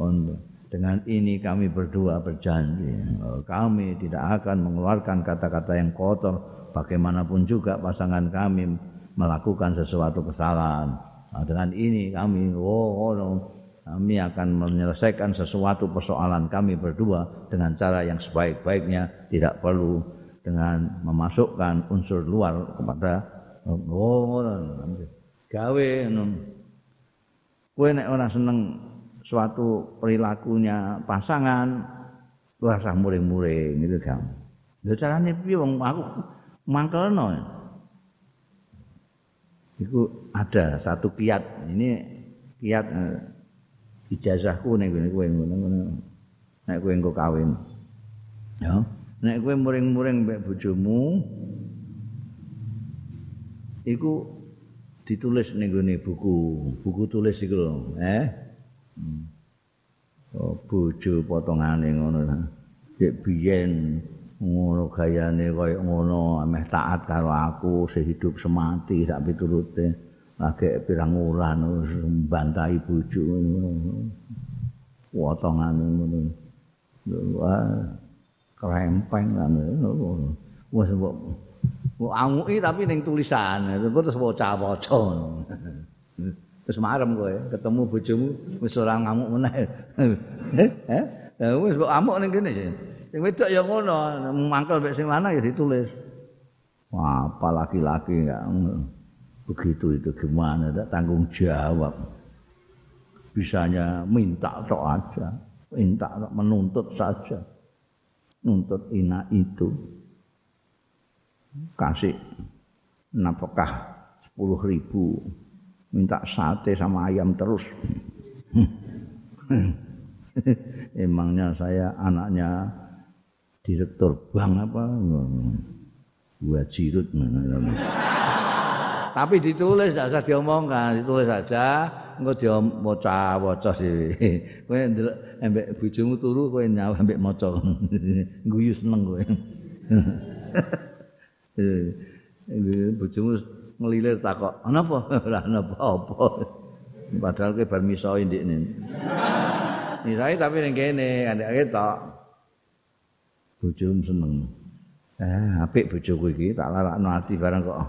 Untuk dengan ini kami berdua berjanji kami tidak akan mengeluarkan kata-kata yang kotor. Bagaimanapun juga pasangan kami melakukan sesuatu kesalahan. Nah, dengan ini kami oh, oh, kami akan menyelesaikan sesuatu persoalan kami berdua dengan cara yang sebaik-baiknya. Tidak perlu dengan memasukkan unsur luar kepada oh, oh gawe kowe nek ora seneng suatu perilakunya pasangan lu rasa muring-muring gitu kan. Lha carane piye wong aku mangkelno. Iku ada satu kiat. Ini kiat eh, ijazahku ning ngene kowe ngono. Nek kowe engko kawin. Ya. Nek kowe muring-muring mbek bojomu iku ditulis ning buku, buku tulis iku lho, eh. Hmm. Oh, bojo potongane ngono ta. Dek biyen ngono gayane kaya ngono, ameh taat karo aku sehidup semati sak piturute. Lagi pirang wulan mbantai bojo ngono. Potongane ngono. Wah, krempeng kan ngono. Wes mbok anguki tapi ning tulisan, terus waca-waca. wis marem kowe ketemu bojomu wis ora ngamuk meneh. Eh eh wis kok amuk ning kene sing wedok ya ngono mangkel mek sing lanang ya ditulis. Wah, apa laki-laki enggak begitu itu gimana? Ada tanggung jawab. Bisanya minta tok aja minta menuntut saja. Nuntut ina itu kasih nafkah sepuluh ribu. Minta sate sama ayam terus. Emangnya saya anaknya direktur bank apa? Buat jirut tapi ditulis tidak usah diomongkan. Ditulis saja engko dia maca-waca sih. Kowe ndelok ambek bojomu turu kowe nyawa ambek maca. Guyu seneng kowe bojomu ngelilir takok napa ora napa apa? Padahal kowe bar miso ndikne. Misai tapi ning kene andek ketok bojomu seneng. Eh apik bojoku iki tak larakno ati barang kok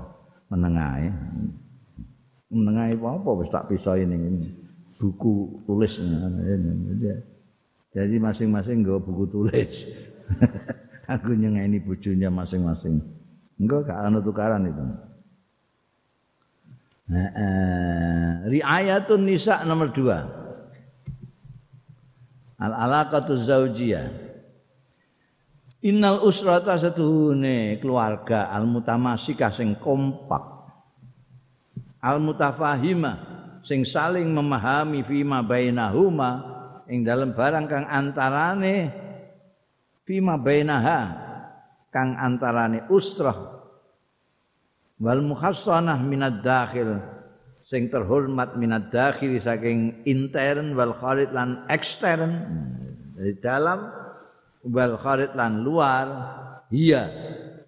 meneng ae. Menengahi apa wis tak pisahi ning buku tulis. Jadi masing-masing nggawa buku tulis. Aku nyengeni bojonya masing-masing enggak gak ana tukaran itu. Nah, eh, riayatun nisa nomor dua. Al alaqatu zaujiyah. Innal usrata satuhune keluarga al mutamasika sing kompak. Al mutafahima sing saling memahami fima bainahuma. Ing dalam barang kang antarane fima bainaha kang antarane usrah. Wal muhassanah minad dakhil sing terhormat minad dakhil saking intern wal kharid lan ekstern. Dari dalam wal kharid lan luar iya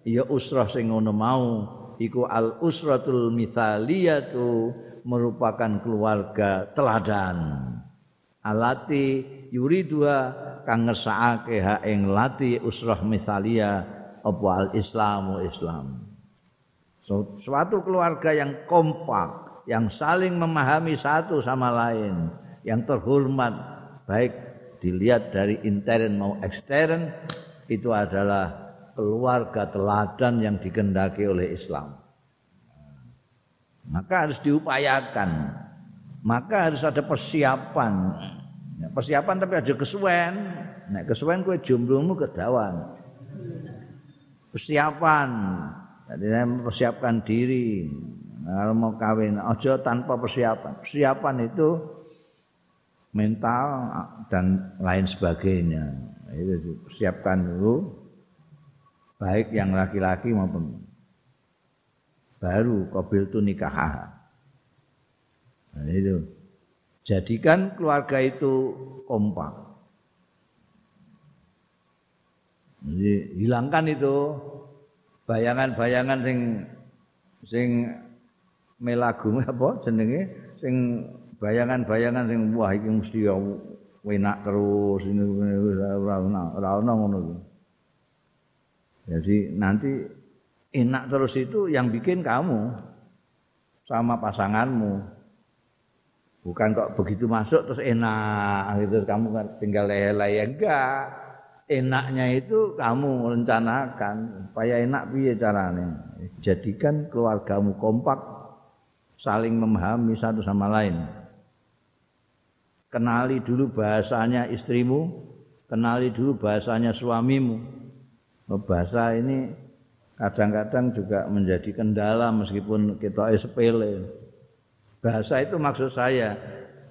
iya usrah sing ngono mau. Iku al usratul mithaliyatu merupakan keluarga teladan. Alati yuridua kang ngersakake ha ing lati usrah mithalia apa al islamu islam so, suatu keluarga yang kompak yang saling memahami satu sama lain yang terhormat baik dilihat dari intern mau ekstern itu adalah keluarga teladan yang dikendaki oleh Islam. Maka harus diupayakan. Maka harus ada persiapan. Ya, persiapan tapi ada kesuwen. Nek kesuwen kue jomblomu kedawan. Persiapan. Jadi saya mempersiapkan diri. Kalau mau kawin, ojo tanpa persiapan. Persiapan itu mental dan lain sebagainya. Itu persiapkan dulu baik yang laki-laki maupun baru kabil itu nikah. Nah, itu. Jadikan keluarga itu kompak. Jadi hilangkan itu bayangan-bayangan sing sing melagu apa jenenge sing bayangan-bayangan sing wah iki mesti enak terus ini ora ora ngono. Jadi nanti enak terus itu yang bikin kamu sama pasanganmu. Bukan kok begitu masuk terus enak gitu kamu kan tinggal lelai ya enggak. Enaknya itu kamu merencanakan supaya enak piye caranya. Jadikan keluargamu kompak saling memahami satu sama lain. Kenali dulu bahasanya istrimu, kenali dulu bahasanya suamimu bahasa ini kadang-kadang juga menjadi kendala meskipun kita sepele. Bahasa itu maksud saya.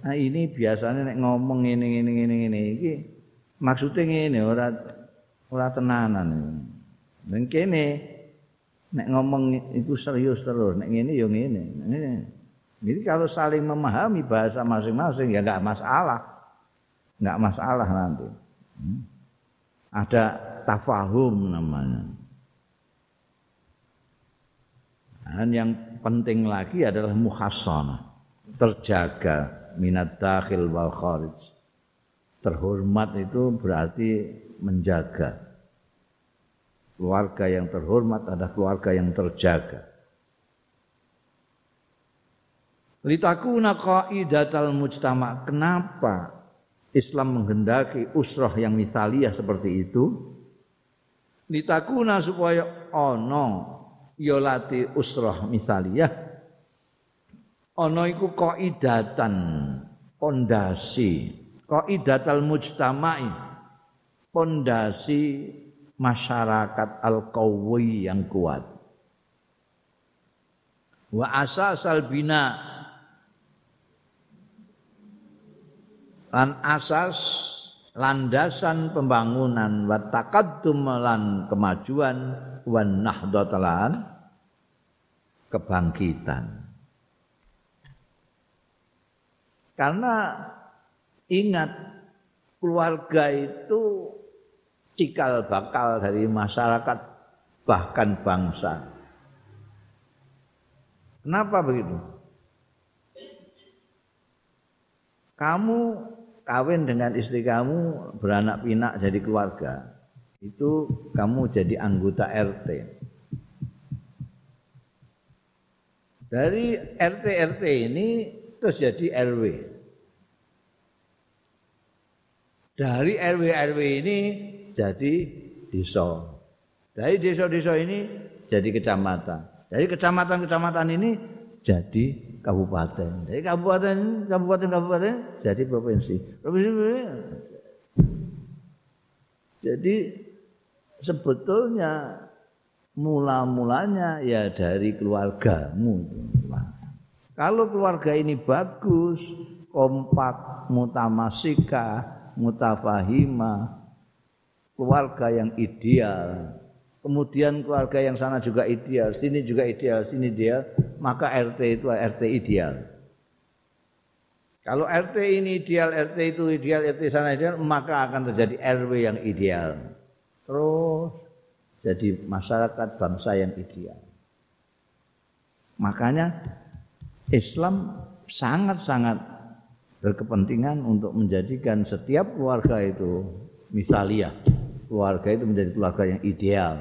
Nah ini biasanya nek ngomong ini ini ini ini iki maksudnya ini ora ora tenanan. Dan kene nek ngomong itu serius terus nek ngene yo ngene. Jadi kalau saling memahami bahasa masing-masing ya enggak masalah. Enggak masalah nanti. Hmm. Ada tafahum namanya. Dan yang penting lagi adalah muhassanah, terjaga minat dakhil wal kharij. Terhormat itu berarti menjaga. Keluarga yang terhormat adalah keluarga yang terjaga. Litakuna qaidatal mujtama. Kenapa Islam menghendaki usrah yang misaliyah seperti itu? litakuna supaya ana ya lati usrah misaliyah ana iku qaidatan pondasi qaidatal mujtama'i pondasi masyarakat al-qawi yang kuat. Wa asasal bina lan asas landasan pembangunan wa taqaddum lan kemajuan wan nahdatalan kebangkitan. Karena ingat keluarga itu cikal bakal dari masyarakat bahkan bangsa. Kenapa begitu? Kamu kawin dengan istri kamu beranak pinak jadi keluarga itu kamu jadi anggota RT dari RT RT ini terus jadi RW dari RW RW ini jadi desa dari desa-desa ini jadi kecamatan dari kecamatan-kecamatan ini jadi kabupaten. Dari kabupaten, kabupaten, kabupaten jadi provinsi. Provinsi, provinsi. Jadi sebetulnya mula-mulanya ya dari keluargamu. Kalau keluarga ini bagus, kompak, mutamasika, mutafahima, keluarga yang ideal, kemudian keluarga yang sana juga ideal, sini juga ideal, sini ideal, maka RT itu RT ideal. Kalau RT ini ideal, RT itu ideal, RT sana ideal, maka akan terjadi RW yang ideal. Terus jadi masyarakat bangsa yang ideal. Makanya Islam sangat-sangat berkepentingan untuk menjadikan setiap keluarga itu misalnya keluarga itu menjadi keluarga yang ideal.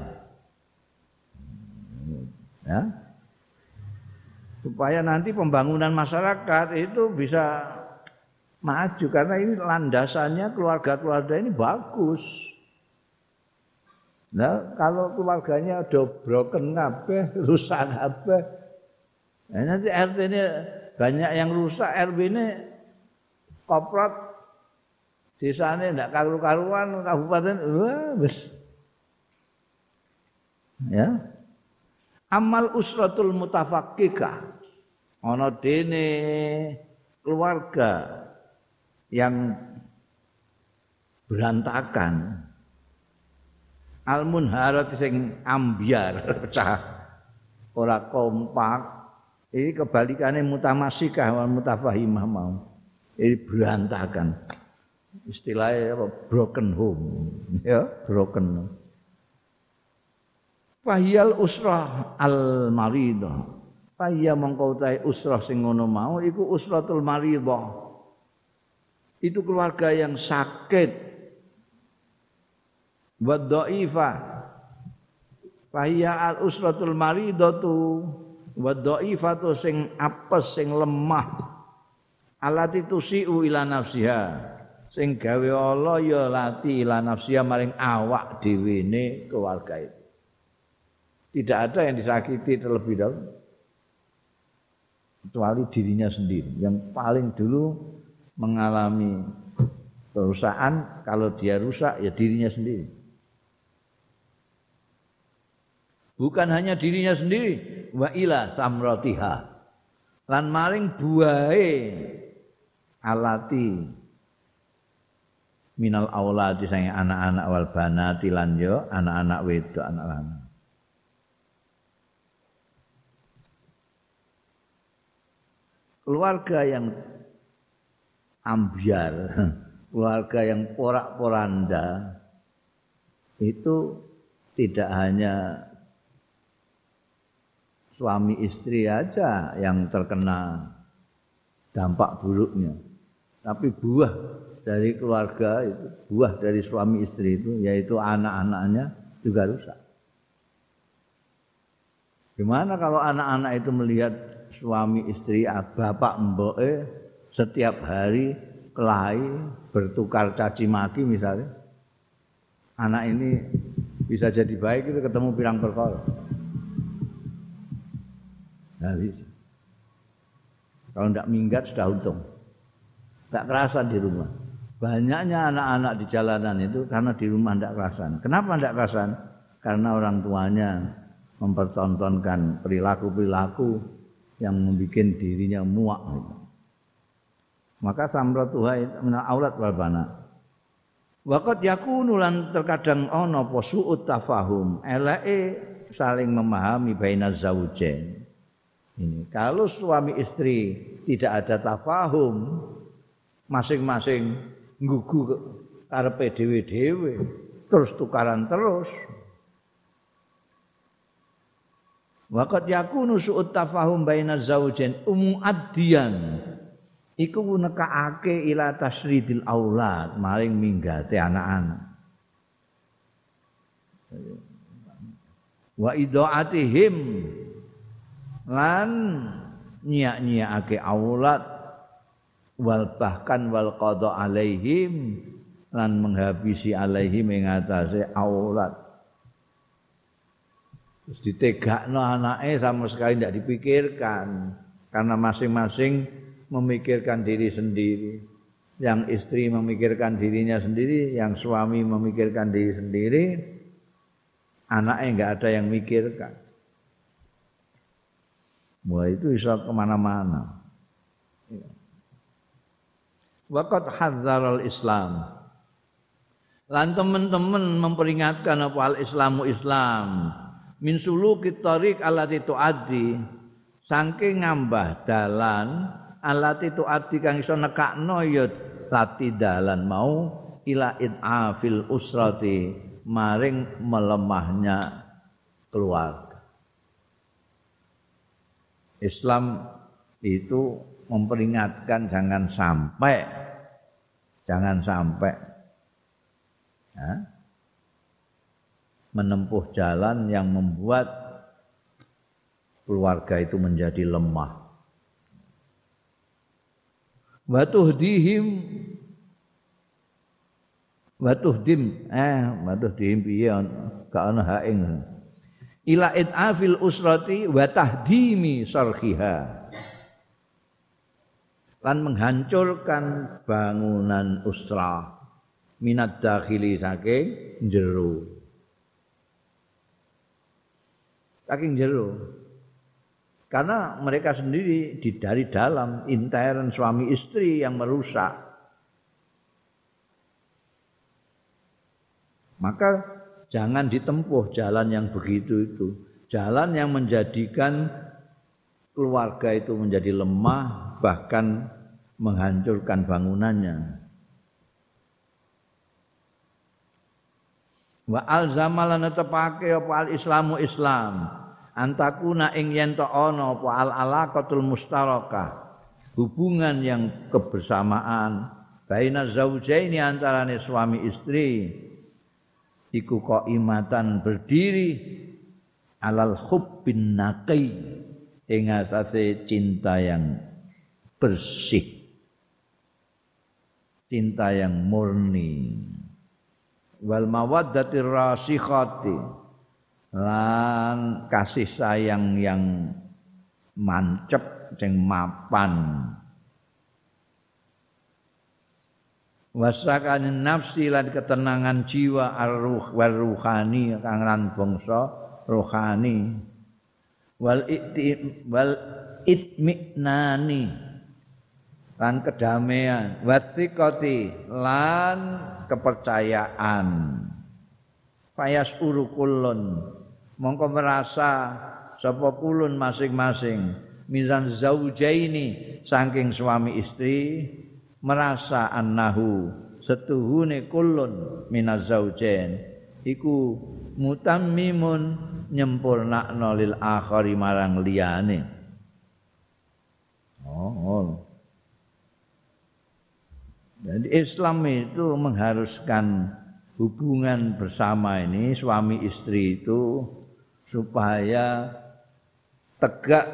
Ya. Supaya nanti pembangunan masyarakat itu bisa maju karena ini landasannya keluarga-keluarga ini bagus. Nah, kalau keluarganya udah broken kabeh, rusak kabeh. Nah, nanti RT ini banyak yang rusak, RW koprot desane ndak karu-karuan kabupaten wah wis. Ya. Amal usratul mutafakkika. Ana dene keluarga yang berantakan. Al munharat sing ambiar pecah ora kompak. Ini kebalikannya mutamasikah wal mutafahimah mau ini berantakan istilahnya apa broken home ya broken Fahiyal usrah al maridah. Fahiyya mongko usrah sing ngono mau iku usratul maridah. Itu keluarga yang sakit. Wa dhaifa. Fahiyya al usratul maridatu wa dhaifatu sing apes sing lemah. Alati tusiu ila nafsiha sing gawe Allah ya lati ila nafsiya maring awak dhewe ne keluarga itu. Tidak ada yang disakiti terlebih dahulu kecuali dirinya sendiri yang paling dulu mengalami kerusakan kalau dia rusak ya dirinya sendiri. Bukan hanya dirinya sendiri, wa ila samratiha. Lan maring buahe alati. Minal auladi sange anak-anak wal banati lan anak-anak wedok anak lanang keluarga yang ambiar keluarga yang porak-poranda itu tidak hanya suami istri aja yang terkena dampak buruknya tapi buah dari keluarga itu buah dari suami istri itu yaitu anak-anaknya juga rusak. Gimana kalau anak-anak itu melihat suami istri ah, bapak mboke setiap hari kelahi bertukar caci maki misalnya anak ini bisa jadi baik itu ketemu pirang perkara Nah, kalau tidak minggat sudah untung. Tak kerasa di rumah. Banyaknya anak-anak di jalanan itu karena di rumah tidak kerasan. Kenapa tidak kerasan? Karena orang tuanya mempertontonkan perilaku-perilaku yang membuat dirinya muak. Maka samratuha minal aulat wal bana. Waqat yakunu lan terkadang ana apa su'ut tafahum, eleke saling memahami baina zaujain. Ini kalau suami istri tidak ada tafahum, masing-masing nggugu karepe dhewe-dhewe, terus tukaran terus. Waqat yakunu su'ut tafahum baina zaujain umuaddian iku nekake ila tasridil aulad maring minggate anak-anak. Wa idaatihim lan nyiak-nyiakake aulad wal bahkan wal qada alaihim lan menghabisi alaihim ing atase aulad terus ditegakno anake sama sekali tidak dipikirkan karena masing-masing memikirkan diri sendiri. Yang istri memikirkan dirinya sendiri, yang suami memikirkan diri sendiri, anaknya enggak ada yang mikirkan. Mulai itu bisa ke mana-mana. Wakat hadzar islam Lan teman-teman memperingatkan apa al-islamu Islam. Min suluki tariq allati tuaddi saking ngambah dalan alati tu ati kang iso nekakno ya lati dalan mau ila idafil usrati maring melemahnya keluarga. Islam itu memperingatkan jangan sampai jangan sampai ya, menempuh jalan yang membuat keluarga itu menjadi lemah. Wa tuhdihim wa tuhdim eh wa tuhdihim piye gak ana ha ing. Ila idafil usrati wa tahdimi sarhiha lan menghancurkan bangunan usrah minat dakhili saking jero saking jero karena mereka sendiri di dari dalam intern suami istri yang merusak. Maka jangan ditempuh jalan yang begitu itu. Jalan yang menjadikan keluarga itu menjadi lemah bahkan menghancurkan bangunannya. Wa alzamalana tepake apa al islamu islam antakuna ing yen ana apa al alaqatul mustarakah hubungan yang kebersamaan baina zaujaini antarane suami istri. Iku qaimatan berdiri alal hubbin naqi ing asase cinta yang bersih. Cinta yang murni. Wal mawaddatir rasikhati. Lan kasih sayang yang mancep sing mapan. Wasakan nafsi lan ketenangan jiwa arruh wal ruhani kang lan bangsa rohani wal ikti wal itminani. Lan kedamaian. Wasiqati lan kepercayaan. Payas urukulun mongko merasa sapa kulun masing-masing. Mizan zaujaini. Saking suami istri. Merasa annahu setuhune kulun minaz zaujain. Iku mutammimun nyempurnakno lil akhari marang liyane oh, oh. Jadi Islam itu mengharuskan hubungan bersama ini suami istri itu supaya tegak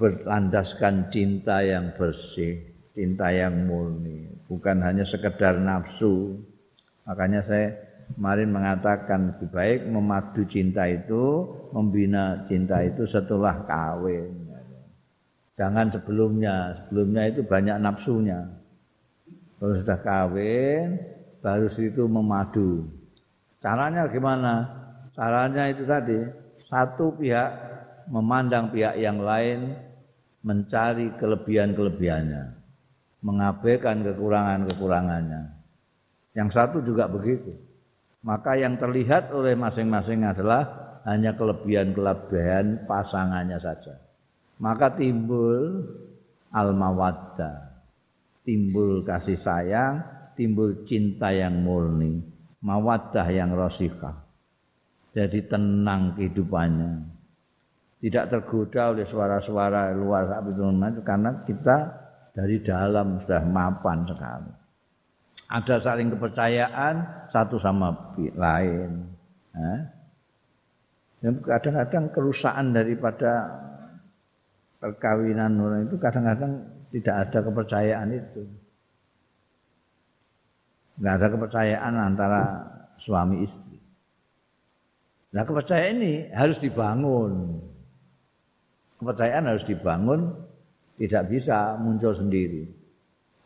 berlandaskan cinta yang bersih, cinta yang murni, bukan hanya sekedar nafsu. Makanya saya kemarin mengatakan lebih baik memadu cinta itu, membina cinta itu setelah kawin. Jangan sebelumnya, sebelumnya itu banyak nafsunya. Kalau sudah kawin, baru itu memadu. Caranya gimana? Caranya itu tadi, satu pihak memandang pihak yang lain mencari kelebihan-kelebihannya, mengabaikan kekurangan-kekurangannya. Yang satu juga begitu. Maka yang terlihat oleh masing-masing adalah hanya kelebihan-kelebihan pasangannya saja. Maka timbul al-mawaddah timbul kasih sayang timbul cinta yang murni mawaddah yang rosikah jadi tenang kehidupannya. Tidak tergoda oleh suara-suara luar karena kita dari dalam sudah mapan sekali ada saling kepercayaan satu sama lain eh? kadang-kadang kerusakan daripada perkawinan orang itu kadang-kadang tidak ada kepercayaan itu. Enggak ada kepercayaan antara suami istri. Nah kepercayaan ini harus dibangun. Kepercayaan harus dibangun, tidak bisa muncul sendiri.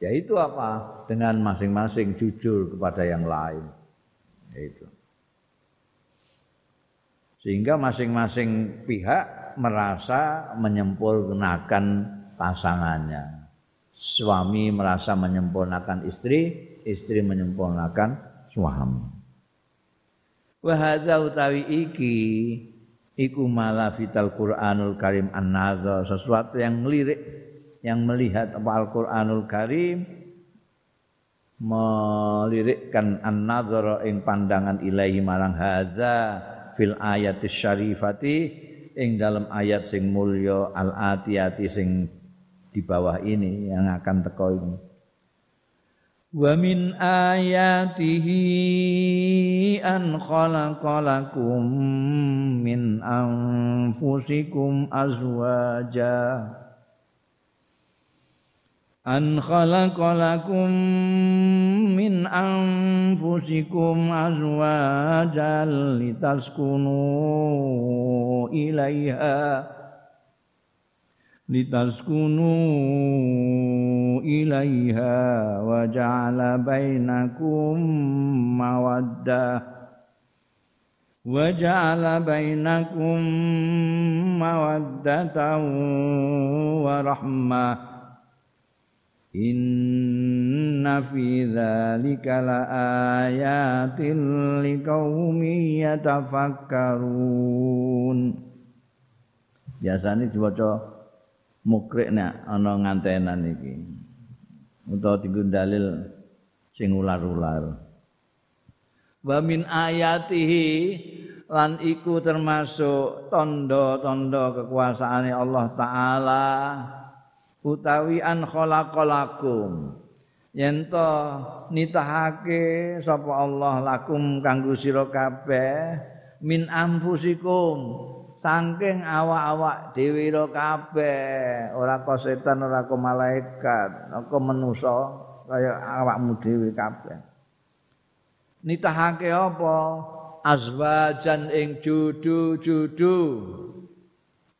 Yaitu apa? Dengan masing-masing jujur kepada yang lain. Yaitu. Sehingga masing-masing pihak merasa menyempurnakan pasangannya. Suami merasa menyempurnakan istri, istri menyempurnakan suami. Wa hadza utawi iki iku fital Qur'anul Karim an sesuatu yang melirik yang melihat apa Al-Qur'anul Karim melirikkan an-nazara ing pandangan ilahi marang hadza fil ayatis syarifati ing dalam ayat sing mulya al-atiyati sing di bawah ini yang akan teko ini. Wa min ayatihi an khalaqalakum min anfusikum azwaja an khalaqalakum min anfusikum azwajan litaskunu ilaiha litaskunu ilaiha wa ja'ala bainakum mawaddah wa ja'ala bainakum mawaddatan wa rahmah Inna fi dzalika laayatin liqaumin yatafakkarun. Biasane diwaca mukrik nek ana ngantenan iki. Utawa tinggu dalil sing ular-ular. Wa min ayatihi lan iku termasuk tondo-tondo kekuasaane Allah taala utawi an khalaqalakum yen to nitahake sapa Allah lakum kanggo sira kabeh min anfusikum saking awak-awak dhewe kabeh. Ora kok setan ora kok malaikat kok manusa kaya awakmu dhewe kabeh. Nitahake apa? Azwajan ing judu-judu.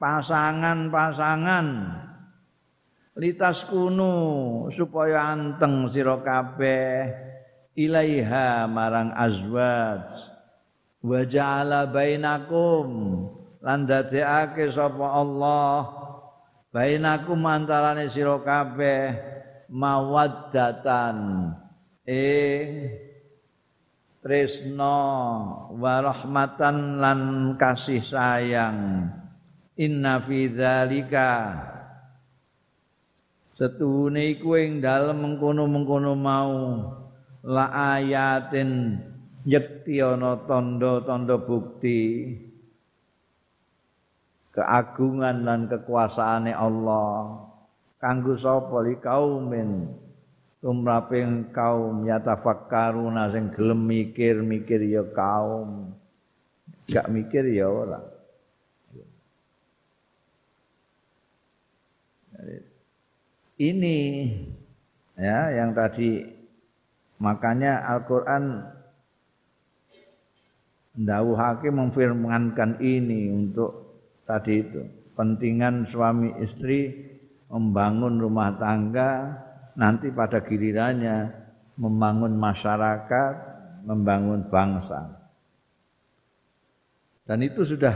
Pasangan-pasangan litas kunu supaya anteng sira kabeh. Ilaiha marang azwaj. Wa ja'ala bainakum lan dadekake sapa Allah. Bainakum antarane sira kabeh mawaddatan. Ing tresno wa rahmatan lan kasih sayang. Inna fi dzalika setuhune iku ing dalem mengkono-mengkono mau. La ayatin yekti ana tanda-tanda bukti. Keagungan dan kekuasaane Allah. Kanggo sapa li kaumin? Tumraping kaum yatafakkaruna sing gelem mikir-mikir ya kaum. Gak mikir ya ora ini. Ya yang tadi. Makanya Al-Qur'an ndawuhake memfirmankan ini untuk tadi itu. Pentingan suami istri membangun rumah tangga, nanti pada gilirannya membangun masyarakat, membangun bangsa. Dan itu sudah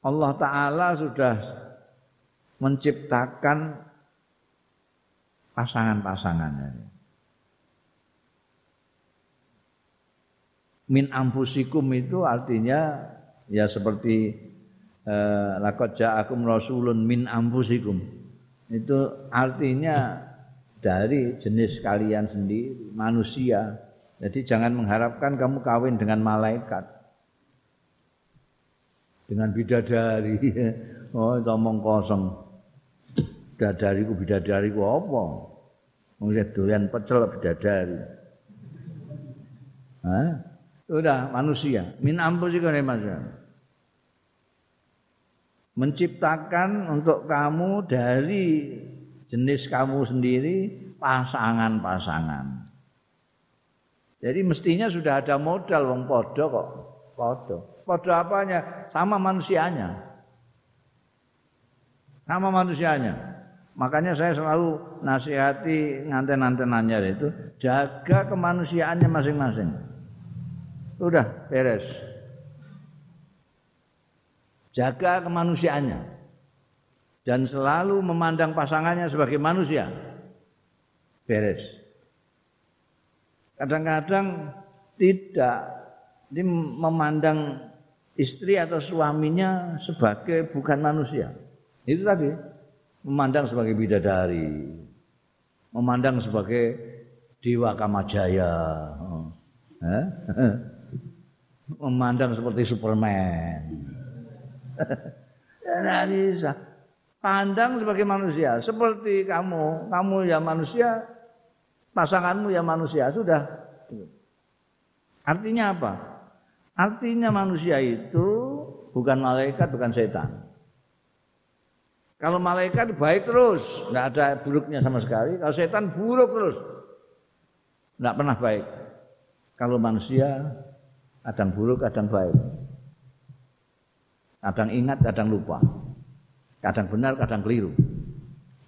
Allah Ta'ala sudah menciptakan pasangan-pasangannya. Min ampusikum itu artinya ya seperti eh, lakot ja'akum rasulun min ampusikum. Itu artinya dari jenis kalian sendiri, manusia. Jadi jangan mengharapkan kamu kawin dengan malaikat. Dengan bidadari. Oh, omong kosong. Bidadariku bidadariku apa? Mungkin doyan pecel bidadari. Hah? Sudah manusia. Min ampusika manusia. Menciptakan untuk kamu dari jenis kamu sendiri pasangan-pasangan. Jadi mestinya sudah ada modal wong podo kok. Podo. Podo apanya? Sama manusianya. Sama manusianya. Makanya saya selalu nasihati nganten-nganten anyar itu jaga kemanusiaannya masing-masing. Udah beres. Jaga kemanusiaannya dan selalu memandang pasangannya sebagai manusia. Beres. Kadang-kadang tidak ini memandang istri atau suaminya sebagai bukan manusia. Itu tadi memandang sebagai bidadari, memandang sebagai dewa kamajaya, memandang seperti Superman. Tidak bisa. Pandang sebagai manusia seperti kamu. Kamu ya manusia pasanganmu ya manusia sudah. Artinya apa? Artinya manusia itu bukan malaikat bukan setan kalau malaikat baik terus tidak ada buruknya sama sekali kalau setan buruk terus tidak pernah baik kalau manusia kadang buruk kadang baik kadang ingat kadang lupa Kadang benar, kadang keliru.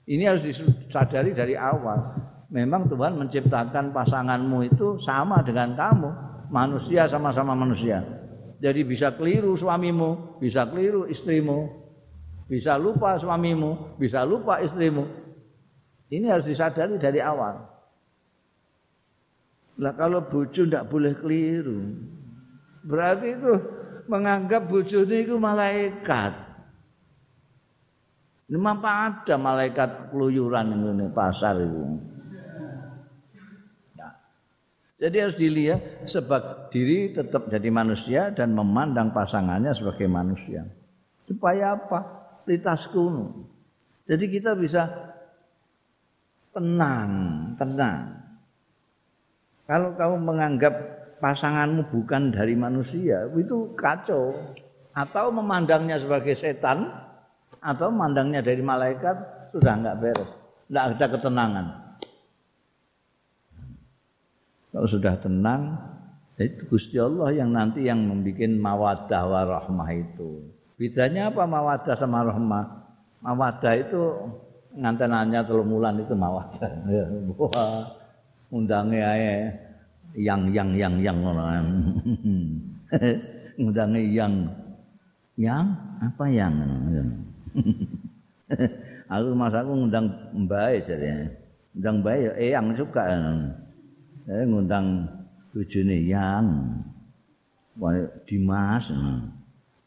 Ini harus disadari dari awal. Memang Tuhan menciptakan pasanganmu itu sama dengan kamu. Manusia sama-sama manusia. Jadi bisa keliru suamimu, bisa keliru istrimu, bisa lupa suamimu, bisa lupa istrimu. Ini harus disadari dari awal. Lah kalau bojo ndak boleh keliru. Berarti itu menganggap bojone itu malaikat. Ini apa ada malaikat keluyuran ini pasar itu. Ya. Jadi harus dilihat sebab diri tetap jadi manusia dan memandang pasangannya sebagai manusia. Supaya apa? Litas kuno. Jadi kita bisa tenang, tenang. Kalau kamu menganggap pasanganmu bukan dari manusia, itu kacau. Atau memandangnya sebagai setan, atau mandangnya dari malaikat sudah enggak beres, enggak ada ketenangan. Kalau sudah tenang, itu Gusti Allah yang nanti yang membuat mawadah warahmah itu. Bedanya apa? Mawadah sama rahmah? Mawadah itu ngantenannya telung bulan itu mawadah. Ya, wah, undange ae. Yang yang yang yang ngono. undange yang yang? Apa yang? Aku mas aku ngundang mbak jadi ngundang mbak ya eyang juga saya ngundang tujuh yang. Dimas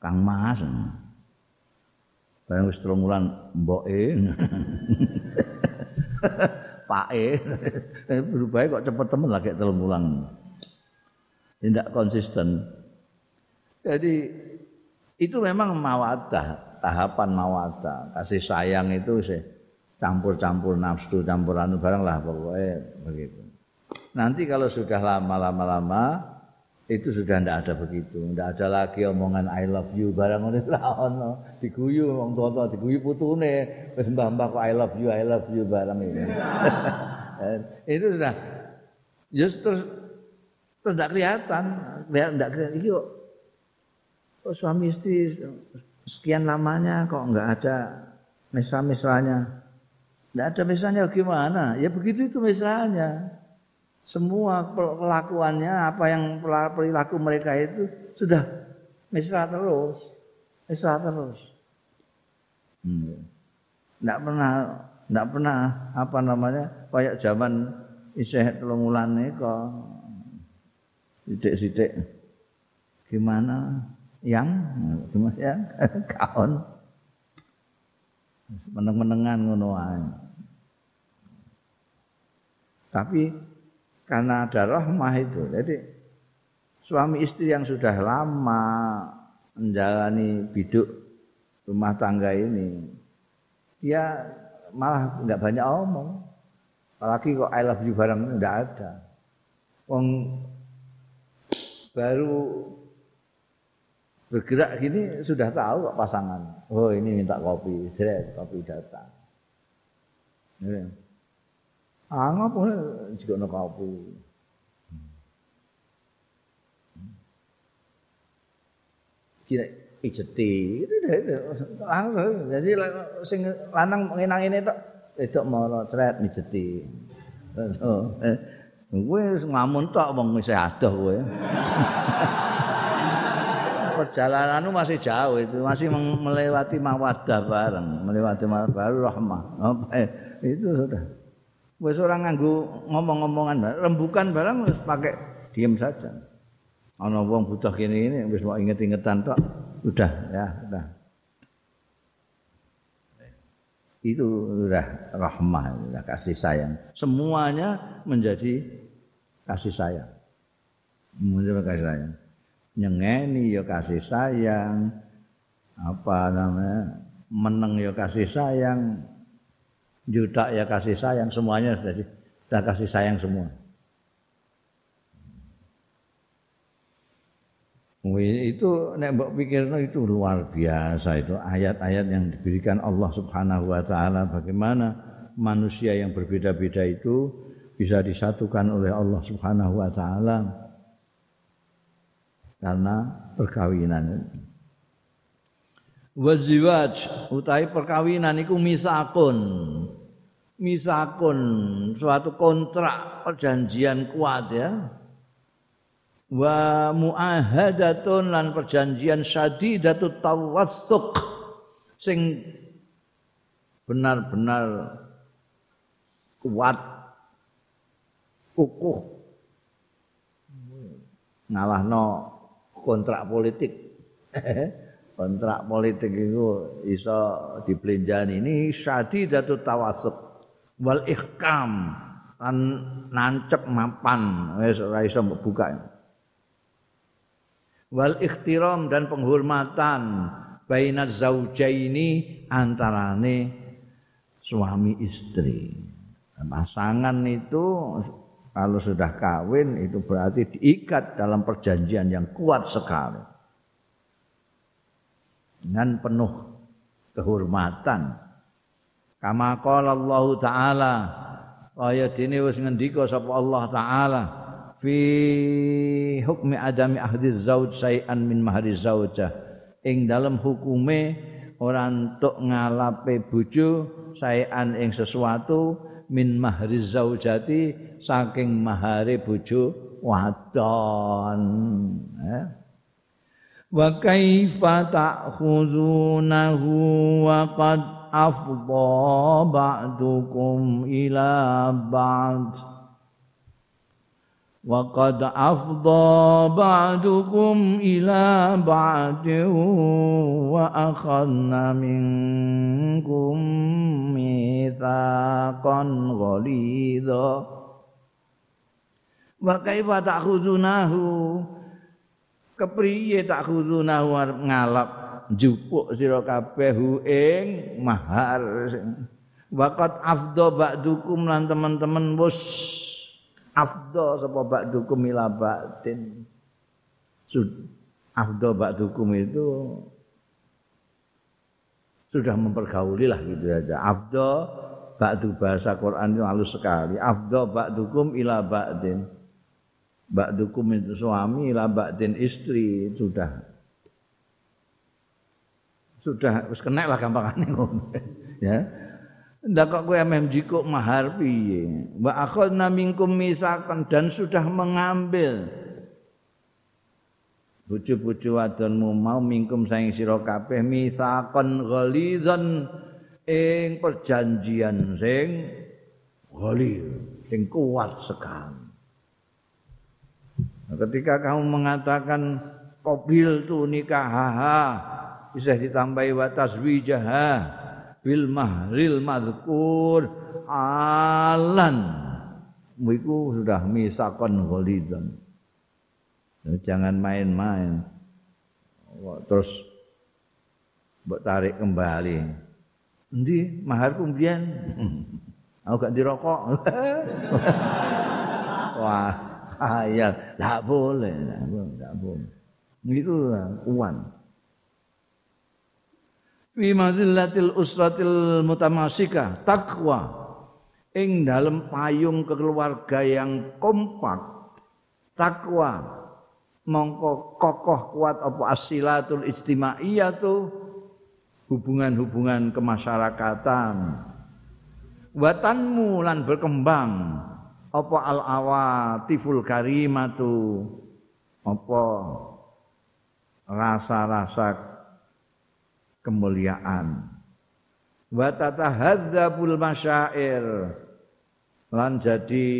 Kang Mas. Barang wis telung wulan mboke. Pak E berubah kok cepet temen lagi telung wulan. Tidak konsisten. Jadi itu memang mawadah tahapan mawaddah, kasih sayang itu sih campur-campur nafsu, campur anu barang lah pokoknya begitu. Nanti kalau sudah lama-lama-lama itu sudah tidak ada begitu, tidak ada lagi omongan I love you barang ini lah ono diguyu wong tua diguyu putune wis mbah-mbah kok I love you I love you barang itu. itu sudah just ya terus terus tidak kelihatan, tidak kelihatan. Iki kok suami istri sekian lamanya kok enggak ada mesra-mesranya. Tidak ada mesranya gimana? Ya begitu itu mesranya. Semua perlakuannya, apa yang perilaku mereka itu sudah mesra terus. Mesra terus. Hmm. Tidak pernah, tidak pernah apa namanya, kayak zaman isih telung wulan kok sidik-sidik. Gimana? Yang? Gimana? Yang? Kaon. Meneng-menengan ngono tapi karena ada rahmah itu jadi suami istri yang sudah lama menjalani biduk rumah tangga ini dia malah nggak banyak omong apalagi kok I love you bareng nggak ada Wong baru bergerak gini sudah tahu kok pasangan. Oh ini minta kopi, seret kopi datang. Ah ngapa jika no kopi? Kira ijeti langsung jadi sing lanang ngenang ini tok wedok mara cret mijeti. Oh, eh, ngamun tok wong isih adoh kowe. Perjalananmu masih jauh itu, masih melewati mawadah bareng, melewati mawadah baru rahmah. Eh, itu sudah. Wis ora nganggo ngomong-ngomongan, rembukan barang wis pakai diam saja. Ana wong butuh kene ini wis mau inget-ingetan tok, udah ya, udah. Itu sudah rahmah, sudah kasih sayang. Semuanya menjadi kasih sayang. Muncul kasih sayang. Nyengeni ya kasih sayang. Apa namanya? Meneng ya kasih sayang. Juta ya kasih sayang. Semuanya sudah, sudah kasih sayang semua. itu nek mbok pikirno itu luar biasa itu ayat-ayat yang diberikan Allah Subhanahu wa taala bagaimana manusia yang berbeda-beda itu bisa disatukan oleh Allah Subhanahu wa taala karena perkawinan. Waziwaj utawi perkawinan iku misakun. Misakun suatu kontrak perjanjian kuat ya. Wa muahadatun lan perjanjian syadidatut tawassuk sing benar-benar kuat kukuh ngalahno kontrak politik kontrak politik itu iso dibelenjani ini syadidatu tawasuk. Wal ihkam. Lan nancep mapan. Wis ora iso buka. Wal ikhtiram dan penghormatan baina zaujaini antarane suami istri. Pasangan itu kalau sudah kawin itu berarti diikat dalam perjanjian yang kuat sekali. Dengan penuh kehormatan. Kama qala Allah taala kaya dene wis ngendika sapa Allah taala fi hukmi adami ahdi zauj sayan min mahri zaujah ing dalam hukume ora entuk ngalape bojo sayan ing sesuatu min mahri zaujati saking mahare bojo wadon eh? وكيف تأخذونه وقد أفضى بعضكم إلى بعض؟ وقد أفضى بعضكم إلى بعض وأخذنا منكم ميثاقا غليظا. وكيف تأخذونه؟ Kepriye tak khudunahu ngalap jupuk sira kabeh ing mahar. Waqat afdha ba'dukum lan teman-teman wis afdha sapa ba'dukum ila ba'din. Afdha ba'dukum itu sudah mempergauli lah gitu aja afdha ba'du bahasa Quran itu halus sekali. Afdha ba'dukum ila ba'din ba'dukum itu suami ila ba'din istri sudah sudah wis kena lah gampangane ngono ya Ndak kok kowe meh jikuk mahar piye? Wa akhadna minkum misakan dan sudah mengambil bojo-bojo wadonmu mau mingkum saing sira kabeh misakon ghalizan ing perjanjian sing ghalil sing kuat sekali. Nah, ketika kamu mengatakan qabil tu nikah bisa ditambahi wa taswijaha bil mahril madhkur alan. Iku sudah misakon ghalidan jangan main-main. Terus mbok tarik kembali? Endi? Maharku mbiyen? Aku gak dirokok wah ayat tak boleh. Tak boleh itu kuan fi madillatil usratil mutamasika takwa ing dalam payung keluarga yang kompak takwa mongko kokoh kuat apa asilatul istimaiyatu hubungan-hubungan kemasyarakatan. Watanmu lan berkembang apa al awatiful karimatu? Apa rasa-rasa kemuliaan? Wa tatahadzabul masyair. Lan jadi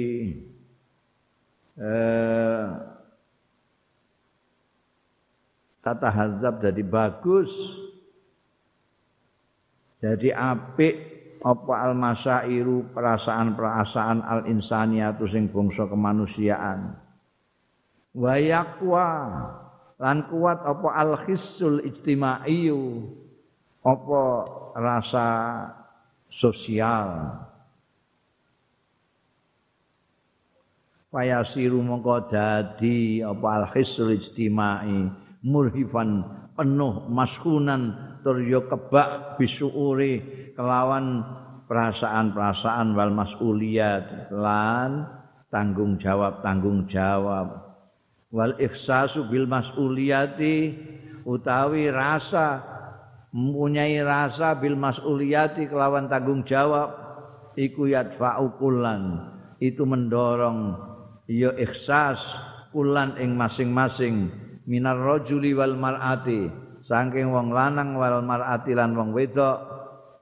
eh, tatahadzab jadi bagus. Jadi apik apa al masyairu perasaan-perasaan al insaniyatu sing bangsa kemanusiaan? Wa yaqwa lan kuat apa al khissul ijtimaiyu? Apa rasa sosial? Siru mongko dadi apa al hisul ijtimai murhifan penuh maskunan tur yo kebak bisuuri kelawan perasaan-perasaan wal masuliyat lan tanggung jawab tanggung jawab. Wal ihsasu bil masuliyati utawi rasa mempunyai rasa bil mas'uliyati kelawan tanggung jawab. Iku yadfa'u kullan. Itu mendorong ya ikhsas kulan ing masing-masing. Minar rajuli wal mar'ati saking wong lanang wal mar'ati lan wong wedok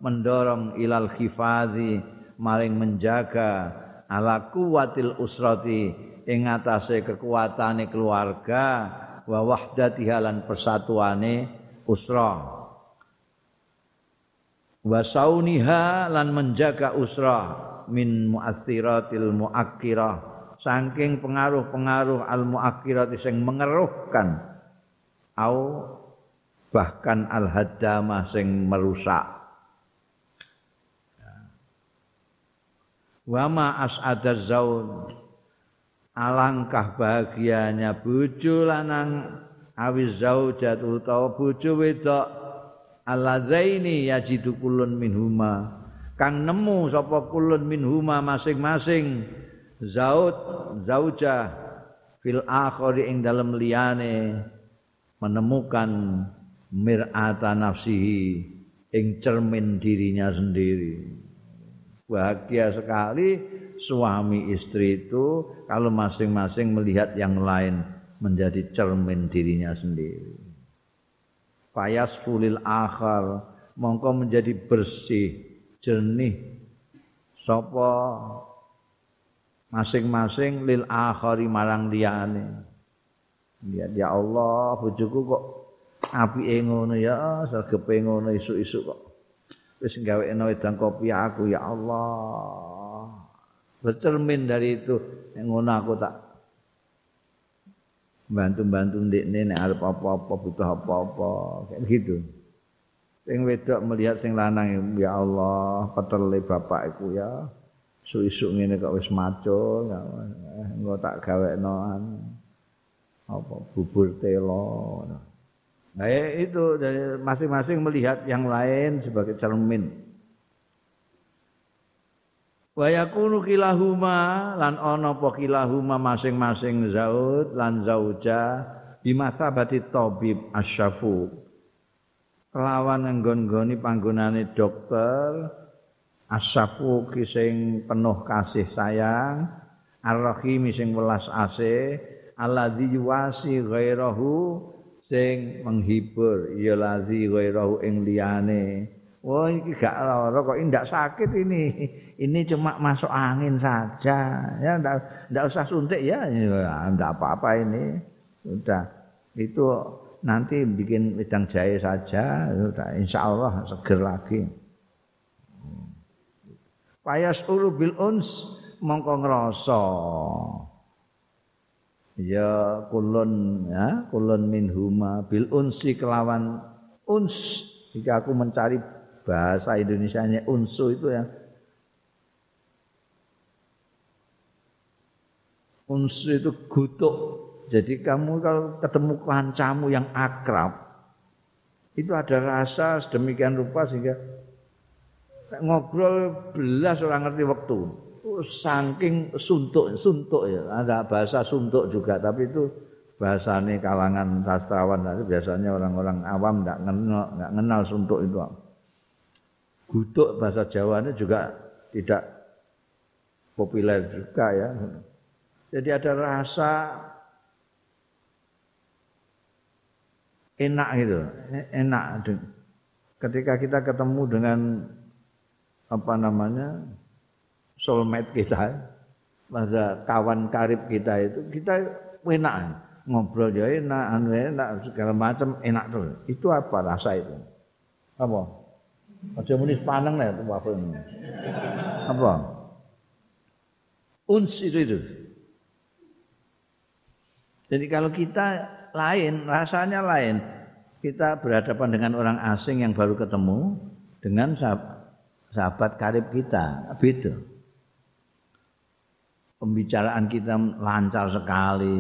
mendorong ilal khifazi maring menjaga ala kuwatil usrati ing atase kekuatane keluarga wa wahdatiha lan persatuane usrah wa sauniha lan menjaga usrah min muathiratil muakkirah saking pengaruh-pengaruh al muakkirat sing mengeruhkan au bahkan al hadama sing merusak. Wa ma as'ada zaun. Alangkah bahagianya bojo lanang. Awiz zaujat utawa bojo wedok. Alladzaini yajidu kullun minhuma. Kang nemu sapa kullun minhuma masing-masing. Zaud zauja fil akhir ing dalem liyane menemukan mir'ata nafsihi ing cermin dirinya sendiri. Bahagia sekali suami istri itu kalau masing-masing melihat yang lain menjadi cermin dirinya sendiri. Fayas fulil akhar mongko menjadi bersih jernih. Sapa masing-masing lil akhari marang liyane. Lihat ya Allah bojoku kok apike ngono ya sergepe ngono isuk-isuk kok wis gawekno wedang kopi aku ya Allah bercermin dari itu ngono aku tak bantu-bantu ndekne nek arep apa-apa butuh apa-apa kayak gitu. Sing wedok melihat sing lanang ya Allah petele bapak iku ya. Su-isuk ngene kok wis maco ya engko tak gawekno apa bubur telo. Nah itu dari masing-masing melihat yang lain sebagai cermin. wa yakunu kilahuma lan ana apa kilahuma masing-masing zaud lan zauja bimasabati tabib asyafu kelawan nggon-nggoni panggonane dokter asyafu sing penuh kasih sayang ar-rahim sing welas asih alladzi yuwasi ghairahu sing menghibur ya ladzi ghairahu ing liyane Wah ini gak lara kok ini sakit ini. Ini cuma masuk angin saja. Ya ndak ndak usah suntik ya. Ndak apa-apa ini. Sudah. Itu nanti bikin wedang jahe saja. Sudah insya Allah seger lagi. Payas uru bil uns mongko ngrasa. Ya kulun ya kulun min huma bil unsi kelawan uns. Jika aku mencari bahasa Indonesia-nya unsu itu ya. Unsu itu gutuk. Jadi kamu kalau ketemu kancamu yang akrab itu ada rasa sedemikian rupa sehingga ngobrol belas orang ngerti waktu saking suntuk suntuk ya ada bahasa suntuk juga tapi itu bahasanya kalangan sastrawan biasanya orang-orang awam nggak kenal nggak kenal suntuk itu gutuk bahasa Jawa ini juga tidak populer juga ya. Jadi ada rasa enak gitu, enak. Ketika kita ketemu dengan apa namanya soulmate kita, pada kawan karib kita itu, kita enak ngobrol ya enak, anu enak segala macam enak tuh. Itu apa rasa itu? Apa? Aja muni paneng nek apa Apa? Uns itu itu. Jadi kalau kita lain, rasanya lain. Kita berhadapan dengan orang asing yang baru ketemu dengan sahabat, karib kita, beda. Pembicaraan kita lancar sekali,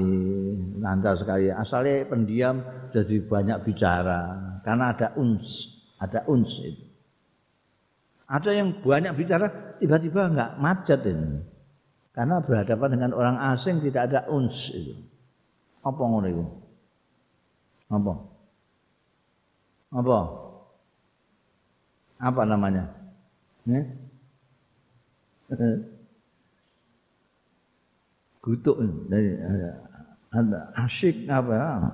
lancar sekali. Asalnya pendiam jadi banyak bicara karena ada uns, ada uns itu. Ada yang banyak bicara, tiba-tiba enggak macet ini. Karena berhadapan dengan orang asing tidak ada uns itu. Apa ngono itu? Apa? Apa? Apa namanya? Ya? Gutuk dari ada asyik apa?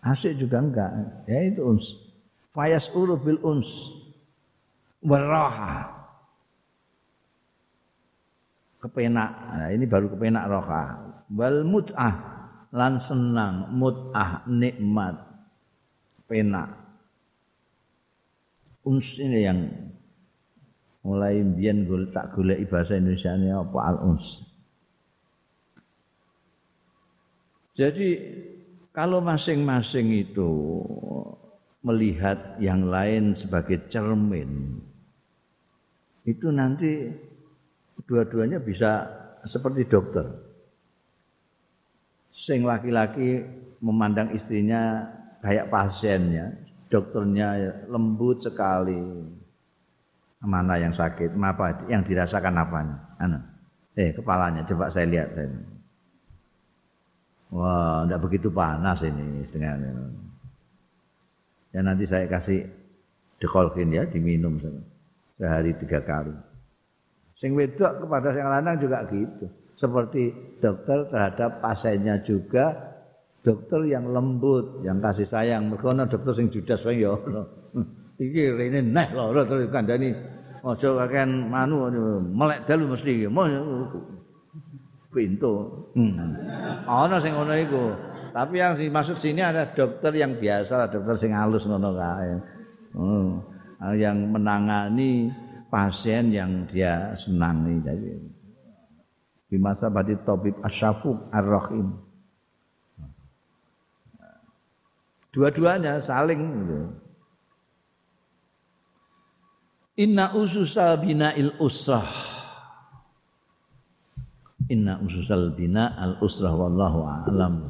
Asyik juga enggak. Ya itu uns. Fayas uru bil uns. Waraha. Kepenak. Nah, ini baru kepenak roha. Wal mut'ah. Lan senang. Mut'ah nikmat. Penak. Uns ini yang mulai biyen gue tak golek bahasa Indonesia ini apa? Al uns jadi kalau masing-masing itu melihat yang lain sebagai cermin itu nanti dua-duanya bisa seperti dokter. Sing laki-laki memandang istrinya kayak pasiennya, dokternya lembut sekali. Mana yang sakit, apa yang dirasakan apanya? Anu. Eh, kepalanya coba saya lihat saya. Wah, tidak begitu panas ini dengan Ya nanti saya kasih dekolkin ya diminum sehari tiga kali. Sing wedok kepada yang lanang juga gitu. Seperti dokter terhadap pasiennya juga dokter yang lembut, yang kasih sayang. Mergo dokter sing judas wae ya. Iki rene neh lho terus kandhani aja kakean manu melek dalu mesti Pintu. Hmm. Ana sing ngono iku. Tapi yang dimaksud sini ada dokter yang biasa, dokter sing halus ngono kae. Hmm. Yang menangani pasien yang dia senangi jadi di masa badi tabib asyafuk ar-rahim dua-duanya saling gitu. Inna ususal bina'il usrah Inna ususal bina al usrah wallahu a'lam